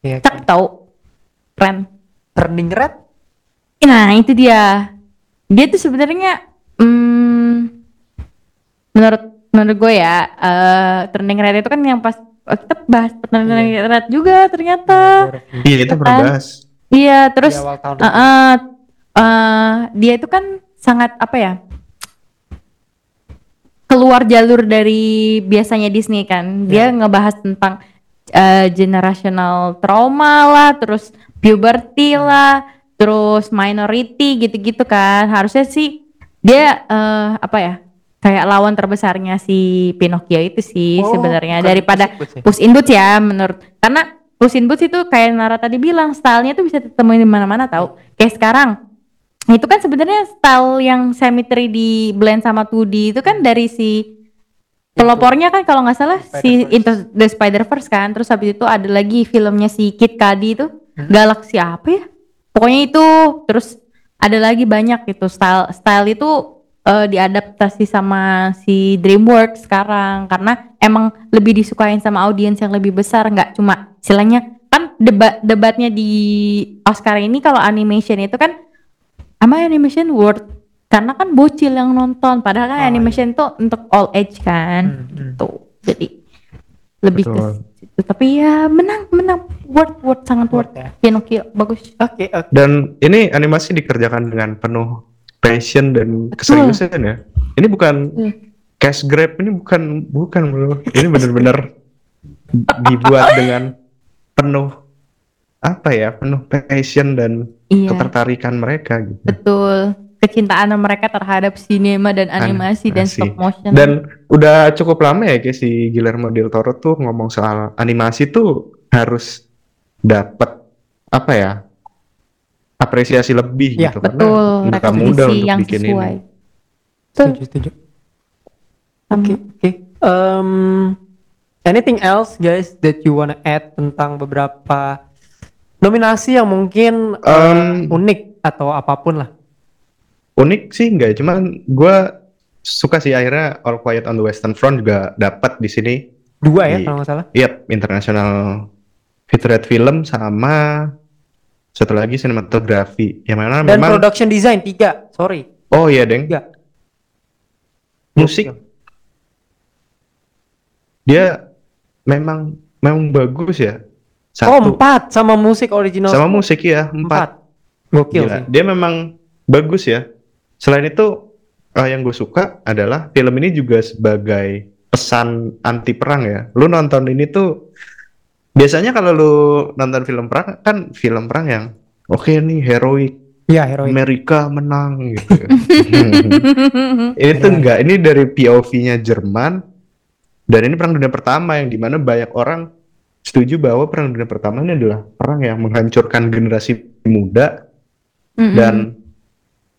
Iya. Cak tahu. Keren. Turning Red. Nah, itu dia. Dia tuh sebenarnya hmm, menurut menurut gue ya, eh Turning Red itu kan yang pas oh, kita bahas Turning Red juga ternyata. Iya itu Kan? pernah bahas. Iya, terus Di awal tahun eh, eh, eh, dia itu kan sangat apa ya? keluar jalur dari biasanya Disney kan. Dia ngebahas tentang eh, generational trauma lah, terus puberty lah, terus minority gitu-gitu kan. Harusnya sih dia eh, apa ya? Kayak lawan terbesarnya si Pinocchio itu sih Oh, sebenarnya daripada Puss in Boots ya? Menurut karena Puss in Boots itu kayak Nara tadi bilang stylenya tuh bisa ditemuin di mana-mana tahu. Kayak sekarang itu kan sebenarnya style yang semi 3D blend sama 2D itu kan dari si pelopornya kan kalau nggak salah si Spider-Verse. Into the Spider-Verse kan. Terus habis itu ada lagi filmnya si Kid Cudi itu Hmm. Galaxy apa ya? Pokoknya itu terus ada lagi banyak gitu. Style style itu eh, diadaptasi sama si DreamWorks sekarang. Karena emang lebih disukain sama audiens yang lebih besar. Nggak cuma istilahnya kan debat debatnya di Oscar ini kalau animation itu kan ama animation world karena kan bocil yang nonton. Padahal kan Oh, animation itu untuk all age kan. Hmm, hmm. gitu jadi lebih ke Situ tapi ya menang menang word word sangat word ya. Pinocchio bagus Oke, oke. Dan ini animasi dikerjakan dengan penuh passion dan keseriusan ya. Ini bukan Hmm. cash grab, ini bukan bukan bro. Ini benar-benar dibuat dengan penuh apa ya, penuh passion dan Iya. ketertarikan mereka gitu. Betul. Kecintaan mereka terhadap sinema dan animasi dan stop motion. Dan udah cukup lama ya kayak si Guillermo del Toro tuh ngomong soal animasi tuh harus dapat apa ya apresiasi lebih Iya, gitu betul. karena Rekomendasi mudah untuk yang bikin sesuai. ini. Setuju, setuju. Oke, oke. Um, anything else guys that you wanna add tentang beberapa nominasi yang mungkin uh, Um, unik atau apa pun lah. Unik sih enggak, cuman gua suka sih akhirnya All Quiet on the Western Front juga dapat di sini. Dua ya Iya. kalau nggak salah. Yap, international featured film sama satu lagi sinematografi. Yang mana Dan memang production design tiga, sorry. Oh iya, Deng. Tiga. Musik dia memang memang bagus ya. Oh Satu empat sama musik original. sama musik ya, empat. empat. Gokil Gila, sih. Dia memang bagus ya. Selain itu eh, yang gue suka adalah film ini juga sebagai pesan anti perang ya. Lu nonton ini tuh biasanya kalau lu nonton film perang kan film perang yang oke nih heroik Iya heroik. Amerika menang gitu. ini tuh enggak, ini dari POV-nya Jerman dan ini perang dunia pertama yang di mana banyak orang setuju bahwa perang dunia pertama ini adalah perang yang menghancurkan generasi muda Mm-mm. dan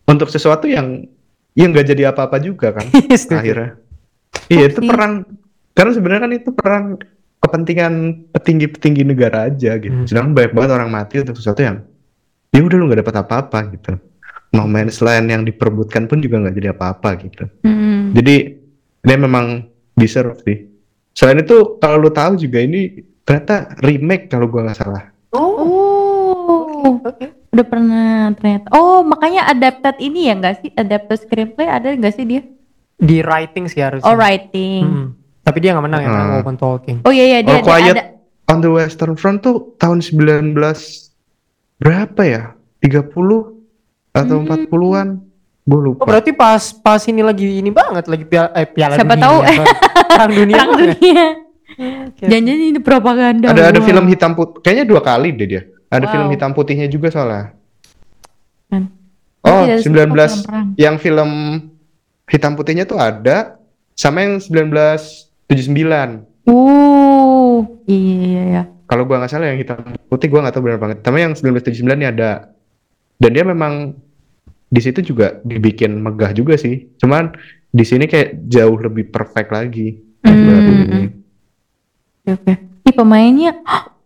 untuk sesuatu yang yang nggak jadi apa-apa juga kan Setuju. akhirnya. Iya itu perang. Karena sebenarnya kan itu perang kepentingan petinggi-petinggi negara aja gitu. Hmm. sedangkan banyak banget orang mati untuk sesuatu yang ya udah lu nggak dapat apa-apa gitu. No man's land yang diperebutkan pun juga nggak jadi apa-apa gitu. Mm-mm. jadi dia memang deserve sih. Selain itu kalau lu tahu juga ini ternyata remake kalau gua nggak salah. Oh, Oke. Udah pernah ternyata. Oh, makanya adapted ini ya enggak sih? Adapted screenplay ada enggak sih dia? Di writing sih harusnya. Oh, writing. Mm-mm. Tapi dia nggak menang ya, Ah. kan, Open Talking. Oh iya iya dia All ada, Quiet ada. on the Western Front tuh tahun 19 berapa ya? 30 atau Hmm. 40-an? Gue Oh, lupa. berarti pas pas ini lagi ini banget lagi piala eh, piala Siapa dunia. tahu, ya, sorry. perang dunia. Perang banget. dunia. Oke. Jangan ini propaganda. ada ada film hitam putih, kayaknya dua kali deh dia. Ada Wow. film hitam putihnya juga soalnya. Kan. Oh, Berarti ada 19 film perang. yang film hitam putihnya tuh ada sama yang 1979. Uh, iya iya iya. Kalau gua nggak salah yang hitam putih gua nggak tahu benar banget. Tapi yang 1979 ini ada. Dan dia memang di situ juga dibikin megah juga sih. Cuman di sini kayak jauh lebih perfect lagi. Hmm, ini. Oke. Ih pemainnya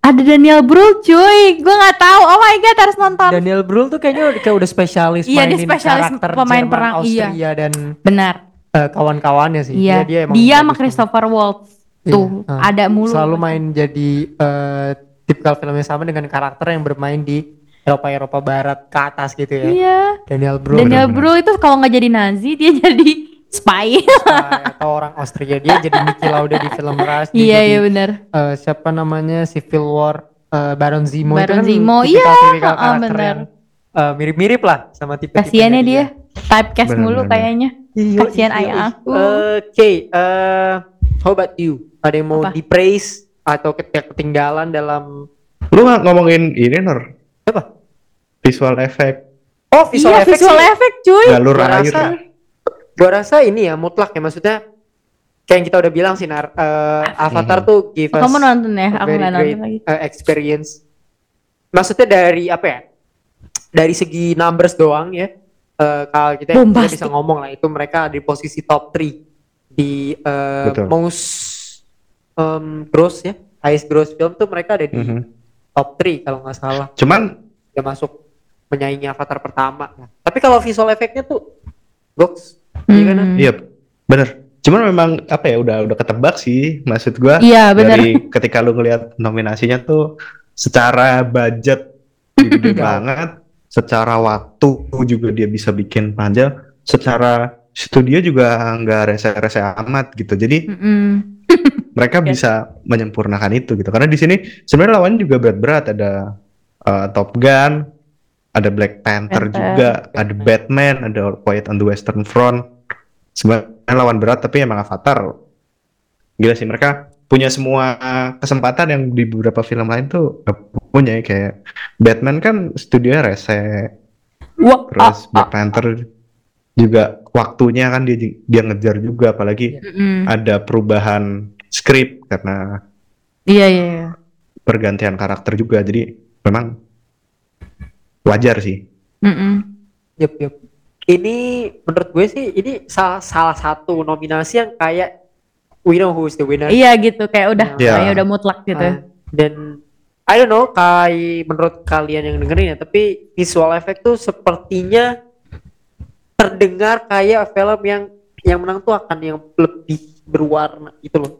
ada Daniel Brühl cuy. Gue nggak tahu. Oh my god harus nonton. Daniel Brühl tuh kayaknya udah- kayak udah spesialis Iya, dia mainin spesialis karakter pemain Jerman, perang, iya. Austria dan Benar. eh, kawan-kawannya sih. Iya. dia, Dia, emang sama Christopher Waltz Iya, tuh ah. ada mulu. Selalu main jadi eh, tipikal film yang sama dengan karakter yang bermain di Eropa-Eropa Barat ke atas gitu ya. Iya. Daniel Brühl Daniel. Brühl itu kalau nggak jadi Nazi dia jadi spy. atau orang Austria dia jadi Niki Lauda di film Rush. dia iya iya benar. eh, siapa namanya Civil War eh, Baron Zemo itu Baron kan Zemo, iya, tipikal-tipikal ah, karakter benar. eh, mirip-mirip lah sama tipe Kasiannya dia typecast Benar, mulu benar, kayaknya. Iya, Kasihan iya, ayah iya. aku. Oke, eh, how about you? Ada yang mau Apa? di praise atau ketika ketinggalan dalam Lu nggak ngomongin ini Nor? apa? Visual effect, Oh, visual iya effects visual sih. effect cuy. galur Gua air. rasa, gua rasa ini ya mutlak ya maksudnya kayak yang kita udah bilang sih Nar, eh, Avatar tuh give us Kamu nonton ya? a Aku very nggak great, nonton lagi. eh, experience. Maksudnya dari apa ya? Dari segi numbers doang ya. eh, kalau kita, kita Bombastic. bisa ngomong lah itu mereka di posisi top 3 di eh, Betul. most um, gross ya, highest gross film tuh mereka ada di Mhm. top 3 kalau nggak salah. Cuman Dia masuk menyaingi Avatar pertama. Tapi kalau visual efeknya tuh box, iya kan? Hmm. Iya, bener. Cuman memang apa ya udah udah ketebak sih maksud gua Iya benar. dari ketika lu ngelihat nominasinya tuh secara budget gede Jauh. banget, secara waktu juga dia bisa bikin panjang, secara studio juga nggak rese-rese amat gitu. Jadi Mm-mm. mereka Ya. bisa menyempurnakan itu gitu. Karena di sini sebenarnya lawannya juga berat-berat ada uh, Top Gun, ada Black Panther, Panther, juga, ada Batman, ada Quiet on the Western Front. Sebenarnya lawan berat tapi emang Avatar gila sih mereka punya semua kesempatan yang di beberapa film lain tuh punya ya. kayak Batman kan studionya rese Wah, terus ah, Black Panther juga waktunya kan dia dia ngejar juga apalagi mm-mm. ada perubahan skrip karena Iya iya. iya. pergantian karakter juga jadi memang wajar sih Mm-mm. Yup, yup. Ini menurut gue sih ini salah, salah satu nominasi yang kayak we know who's the winner. Iya gitu kayak udah Iya. kayak udah mutlak gitu. Ah, dan I don't know kayak menurut kalian yang dengerin ya, tapi visual effect tuh sepertinya terdengar kayak film yang yang menang tuh akan yang lebih berwarna gitu loh.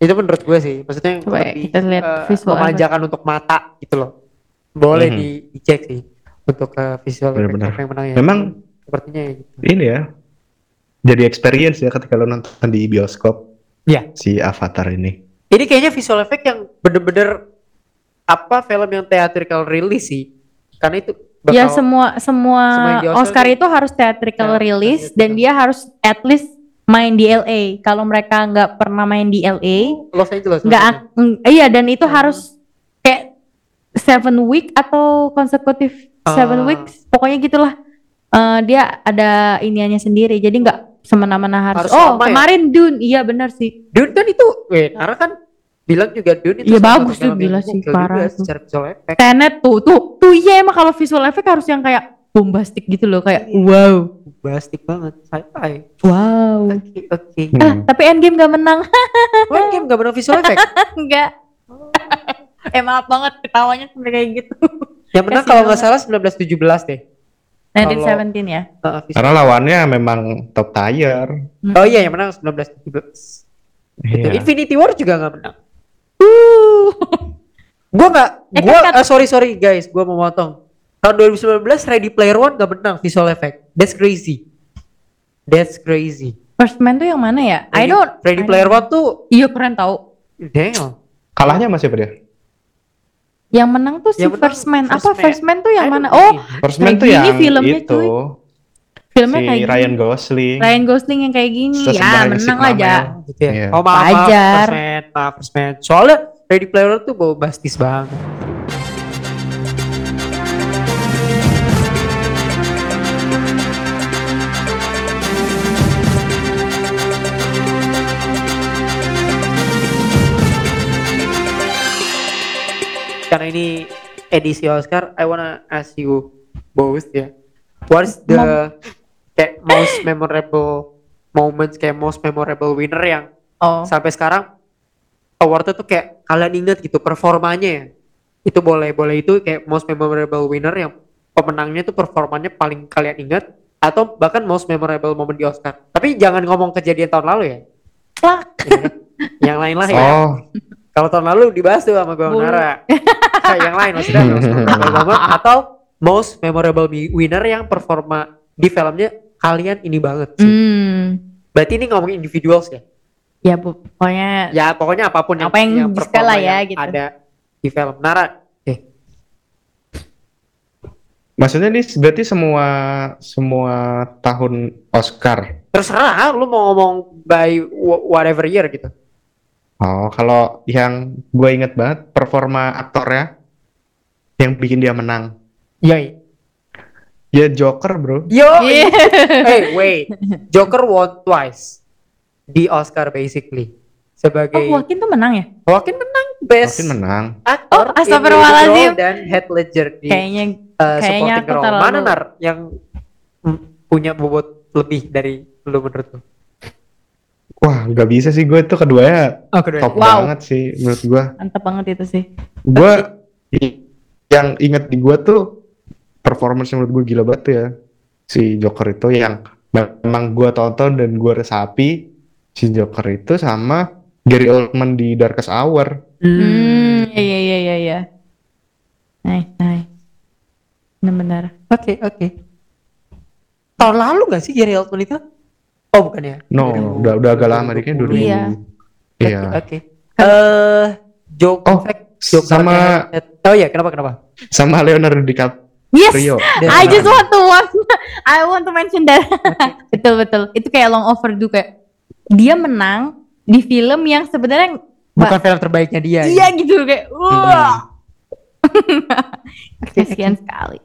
Itu menurut gue sih, maksudnya yang Coba ya, lebih kita lihat visual memanjakan untuk mata gitu loh. Boleh di dicek sih untuk eh, visual Benar-benar. apa yang menang ya. Memang sepertinya ya gitu. ini ya jadi experience ya ketika lo nonton di bioskop Iya. si Avatar ini Ini kayaknya visual effect yang bener-bener apa film yang theatrical release sih. Karena itu bakal Ya semua semua Semua Oscar tuh- itu harus theatrical Ya, release dan dia harus at least main di LA. Kalau mereka nggak pernah main di LA, Los Angeles. nggak iya dan itu Hmm. harus seven week atau consecutive seven Ah. weeks, pokoknya gitulah. Eh, dia ada iniannya sendiri, jadi nggak semena-mena harus. Harus oh ya? kemarin Dune, iya benar sih. Dune kan itu, Nara kan bilang juga Dune itu Iya, salah bagus tuh, gila sih, parah tuh. secara visual effect. Tenet tuh, tuh, tuh iya emang kalau visual effect harus yang kayak bombastik gitu loh, kayak Iya. wow, Bastik banget, sci-fi. wow. Oke, oke. Ah, Hmm. tapi Endgame gak menang, Main game gak benar visual effect. enggak. eh maaf banget ketawanya sampai kayak gitu. Yang menang Kasih kalau nggak salah 1917 deh. 1917 ya. Uh, karena lawannya memang top tier Oh iya, yang menang 1917. Gitu. Iya. Infinity War juga nggak menang. Uh. Gua nggak, Eh, gua kan- eh, sorry sorry guys, gua mau motong. Tahun 2019 Ready Player One nggak menang visual effect. That's crazy. That's crazy. First Man tuh yang mana ya? I Ready- don't. Ready I Player don't- One tuh, Iya keren tau. damn. kalahnya masih apa dia Yang menang tuh si menang First Man. First Apa Man. First Man tuh yang mana? Oh. First Man tuh yang filmnya, itu cuy. filmnya si kayak gini. Ryan Gosling Ryan Gosling yang kayak gini. Ya menang aja. ya. gitu ya. Iya. Oh maaf, maaf. First Man, maaf First Man. Soalnya Ready Player One tuh bombastis banget. Karena ini edisi Oscar, I wanna ask you both ya. What's the kayak most memorable moments kayak most memorable winner yang Oh. sampai sekarang awardnya tuh kayak kalian inget gitu performanya ya itu boleh boleh itu kayak most memorable winner yang pemenangnya tuh performanya paling kalian ingat atau bahkan most memorable moment di Oscar tapi jangan ngomong kejadian tahun lalu ya Lah. yang lain lah ya oh kalau tahun lalu dibahas tuh sama gue Boleh. Nara yang lain maksudnya most memorable atau most memorable wi- winner yang performa di filmnya kalian ini banget sih. Hmm. berarti ini ngomongin individuals ya? Ya bu, pokoknya ya pokoknya apa pun yang, Apa yang bisa performa lah ya, yang gitu. ada di film. Nara? Eh. Maksudnya ini berarti semua semua tahun Oscar. Terserah lu mau ngomong by wh- whatever year gitu oh kalau yang gue inget banget performa aktornya yang bikin dia menang. Yoi. Ya Joker bro. Yo Iya. hey wait. Joker won twice di Oscar basically. Sebagai Oh, Joaquin tuh menang ya? Joaquin menang. Best Joaquin menang. aktor Oh, in astagfirullahaladzim. dan Heath Ledger di Kayaknya uh, kayaknya supporting aku role. terlalu- mana nar yang punya bobot lebih dari lu menurut lu wah nggak bisa sih gue itu keduanya oh kedua top Wow. banget sih menurut gue mantap banget itu sih. gue yang inget di gue tuh performance menurut gue gila banget tuh ya si Joker itu yang memang gue tonton dan gue resapi si Joker itu sama Gary Oldman di Darkest Hour Hmm, iya iya iya iya. iya. Nice, nice. Benar-benar. Oke, oke. Tahun lalu gak sih Gary Oldman itu? Oh, bukan ya? no 2020, udah udah agak lama kayaknya 2000 Iya. iya Oke. Eh, Oh, Joker sama Oh iya, kenapa kenapa? sama Leonardo DiCaprio Yes. Dan- I just want to want I want to mention that. betul betul. Itu kayak long overdue kayak dia menang di film yang sebenarnya bukan film terbaiknya dia iya gitu kayak wah oke. sekali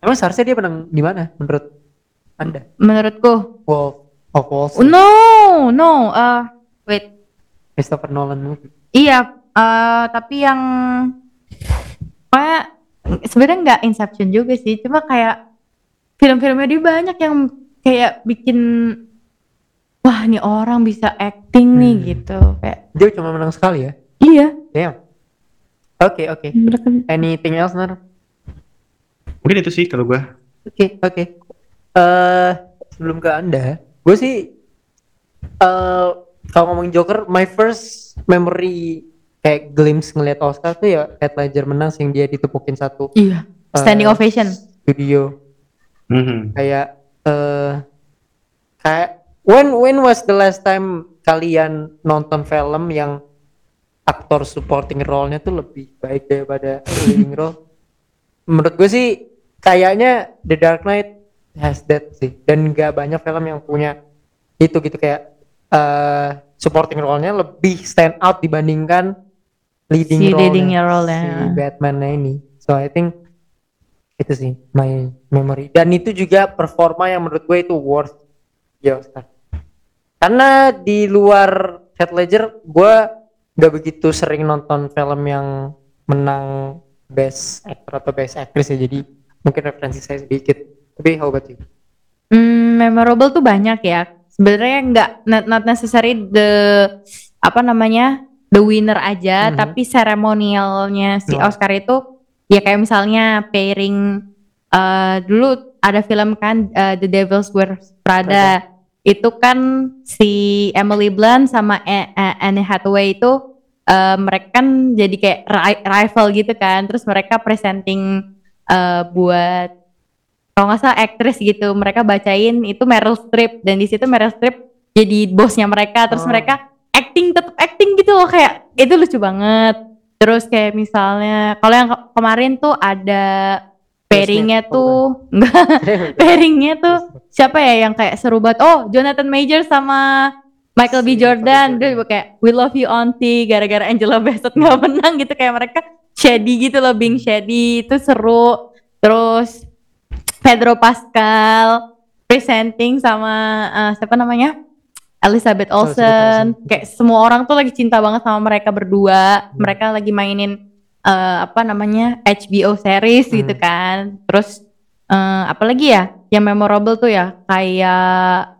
emang seharusnya dia menang di mana menurut anda menurutku Wolf of Wall Street no no uh, wait Christopher Nolan movie Iya, eh, tapi yang kayak sebenarnya nggak Inception juga sih, cuma kayak film-filmnya dia banyak yang kayak bikin wah nih orang bisa acting nih Hmm. gitu, kayak dia cuma menang sekali ya iya. damn oke oke mereka anything else Nar? Mungkin itu sih kalau gua. Oke, oke. Eh, sebelum ke Anda, gue sih eh kalau ngomongin Joker, my first memory kayak glimpse ngeliat Oscar tuh ya Heath Ledger menang sih dia ditepukin satu Iya, eh, standing ovation. studio Mhm. kayak eh kayak when when was the last time kalian nonton film yang aktor supporting role-nya tuh lebih baik daripada leading role? Menurut gue sih kayaknya The Dark Knight has that sih. Dan gak banyak film yang punya itu gitu kayak eh supporting role-nya lebih stand out dibandingkan leading Si role leading role-nya. si Batman ini. So I think itu sih my memory. Dan itu juga performa yang menurut gue itu worth di Oscar. Karena di luar Heath Ledger gue gak begitu sering nonton film yang menang best actor atau best actress ya. Jadi mungkin referensi saya sedikit tapi how about you? Hmm, memorable tuh banyak ya. Sebenarnya nggak not, not necessary the apa namanya the winner aja, Mhm. tapi seremonialnya si Oh. Oscar itu ya kayak misalnya pairing eh, dulu ada film kan eh, The Devil's Wears Prada. Itu kan si Emily Blunt sama Anne Hathaway itu eh, mereka kan jadi kayak ri- rival gitu kan. Terus mereka presenting eh, buat kalau nggak salah aktris gitu mereka bacain itu Meryl Streep dan di situ Meryl Streep jadi bosnya mereka terus Oh. mereka acting tetap acting gitu loh kayak itu lucu banget. Terus kayak misalnya kalau yang ke- kemarin tuh ada pairingnya tuh enggak pairingnya tuh siapa ya yang kayak seru banget? Oh Jonathan Major sama Michael B. Jordan. Dia juga kayak we love you auntie gara-gara Angela Bassett nggak menang gitu. Kayak mereka shady gitu loh being shady itu seru. Terus Pedro Pascal presenting sama eh, siapa namanya Elizabeth Elizabeth Olsen Olsen. kayak semua orang tuh lagi cinta banget sama mereka berdua Hmm. mereka lagi mainin eh, apa namanya HBO series Hmm. gitu kan terus eh, apalagi ya yang memorable tuh ya kayak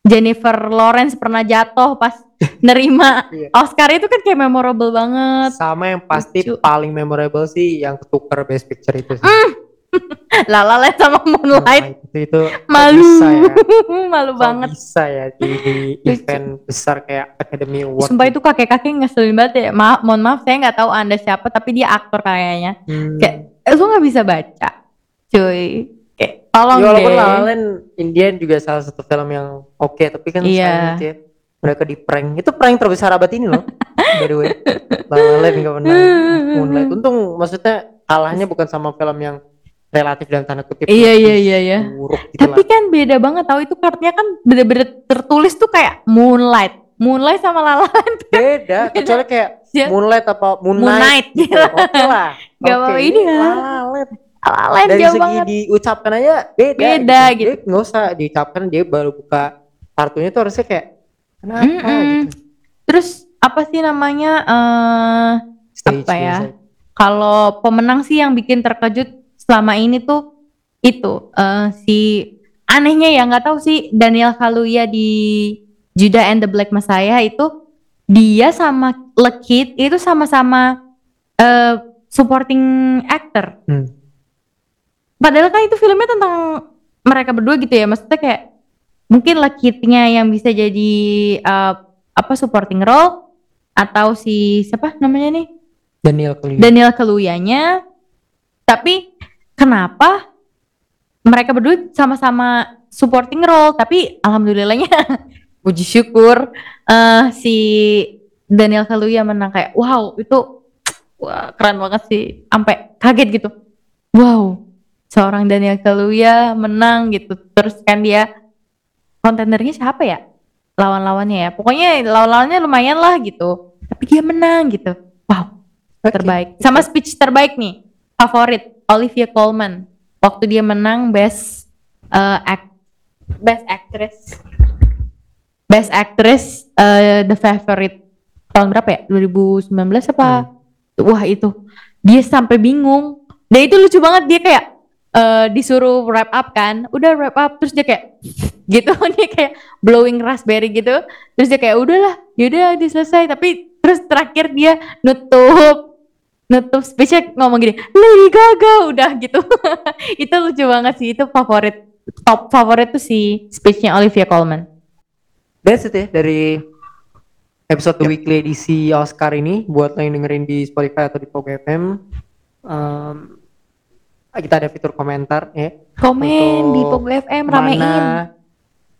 Jennifer Lawrence pernah jatuh pas nerima Iya. Oscar itu kan kayak memorable banget sama yang pasti Lucu. paling memorable sih yang ketukar best picture itu sih La La Land sama Moonlight itu itu malu bisa ya malu banget bisa ya di, di event besar kayak Academy Award Sumpah itu kakek-kakek ngeselin banget ya. Maaf, mohon maaf saya nggak tahu anda siapa, tapi dia aktor kayaknya. Hmm. Kayak eh, lu nggak bisa baca, cuy. Kayak tolong Ya, walaupun deh. La La Land Indian juga salah satu film yang oke tapi kan Iya. sayang gitu ya mereka di prank itu prank terbesar abad ini loh by the way La La Land nggak menang Moonlight untung maksudnya kalahnya bukan sama film yang relatif dalam tanda kutip Iya, iya, iya, iya. buruk gitu Tapi lah. kan beda banget tahu itu kartunya kan bener-bener tertulis tuh kayak Moonlight, Moonlight sama La La Land. beda kecuali kayak Ya. Moonlight apa Moon Moon Knight Knight. gitu. oke lah Gak apa-apa, ini ya. La La Land La La Land dari segi banget. diucapkan aja beda Beda gitu. gitu. Dia nggak usah diucapkan dia baru buka kartunya tuh harusnya kayak kenapa Mm-mm. gitu Terus apa sih namanya? eh Stage Apa ya? kalau pemenang sih yang bikin terkejut selama ini tuh itu eh, si anehnya ya nggak tahu sih Daniel Kaluuya di Judah and the Black Messiah itu dia sama Lekit itu sama-sama eh, supporting actor. Hmm. Padahal kan itu filmnya tentang mereka berdua gitu ya. Maksudnya kayak mungkin Lekitnya yang bisa jadi eh, apa supporting role atau si siapa namanya nih? Daniel Kaluuya Daniel Kaluyanya tapi kenapa mereka berdua sama-sama supporting role tapi alhamdulillahnya puji syukur eh, si Daniel Kaluuya menang kayak wow itu wah keren banget sih sampai kaget gitu. Wow seorang Daniel Kaluuya menang gitu. Terus kan dia kontenernya siapa ya? Lawan-lawannya ya. Pokoknya lawan-lawannya lumayan lah gitu tapi dia menang gitu. Wow terbaik. Sama speech terbaik nih favorit Olivia Colman waktu dia menang best uh, act best actress. Best actress uh, the favorite. Tahun berapa ya? 2019 apa? Wah itu. Dia sampai bingung. Dan itu lucu banget. Dia kayak eh, disuruh wrap up kan. Udah wrap up. Terus dia kayak gitu. Dia kayak blowing raspberry gitu. Terus dia kayak udahlah. Yaudah udah selesai. Tapi terus terakhir dia nutup nutup speechnya ngomong gini Lady Gaga udah gitu itu lucu banget sih itu favorit top favorit tuh si speechnya Olivia Colman That's it ya dari episode The Weekly edisi Oscar ini buat lo yang dengerin di Spotify atau di Pogo FM. Um, kita ada fitur komentar ya. komen di Pogo FM ramein Mana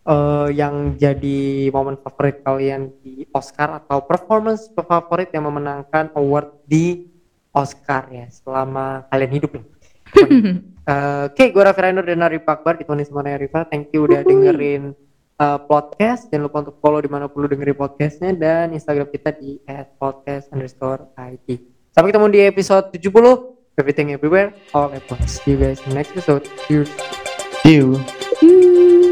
eh, yang jadi momen favorit kalian di Oscar atau performance favorit yang memenangkan award di Oscar ya selama kalian hidup lah. Eh, Oke, gue Raffi Rainer dan Arif Akbar ditemani sama Naya Rifa. Thank you udah dengerin uh, podcast. Jangan lupa untuk follow di mana pun lu dengerin podcastnya dan Instagram kita di @podcast underscore IT. Sampai ketemu di episode 70. Everything everywhere, all at once. See you guys in the next episode. Cheers. See you.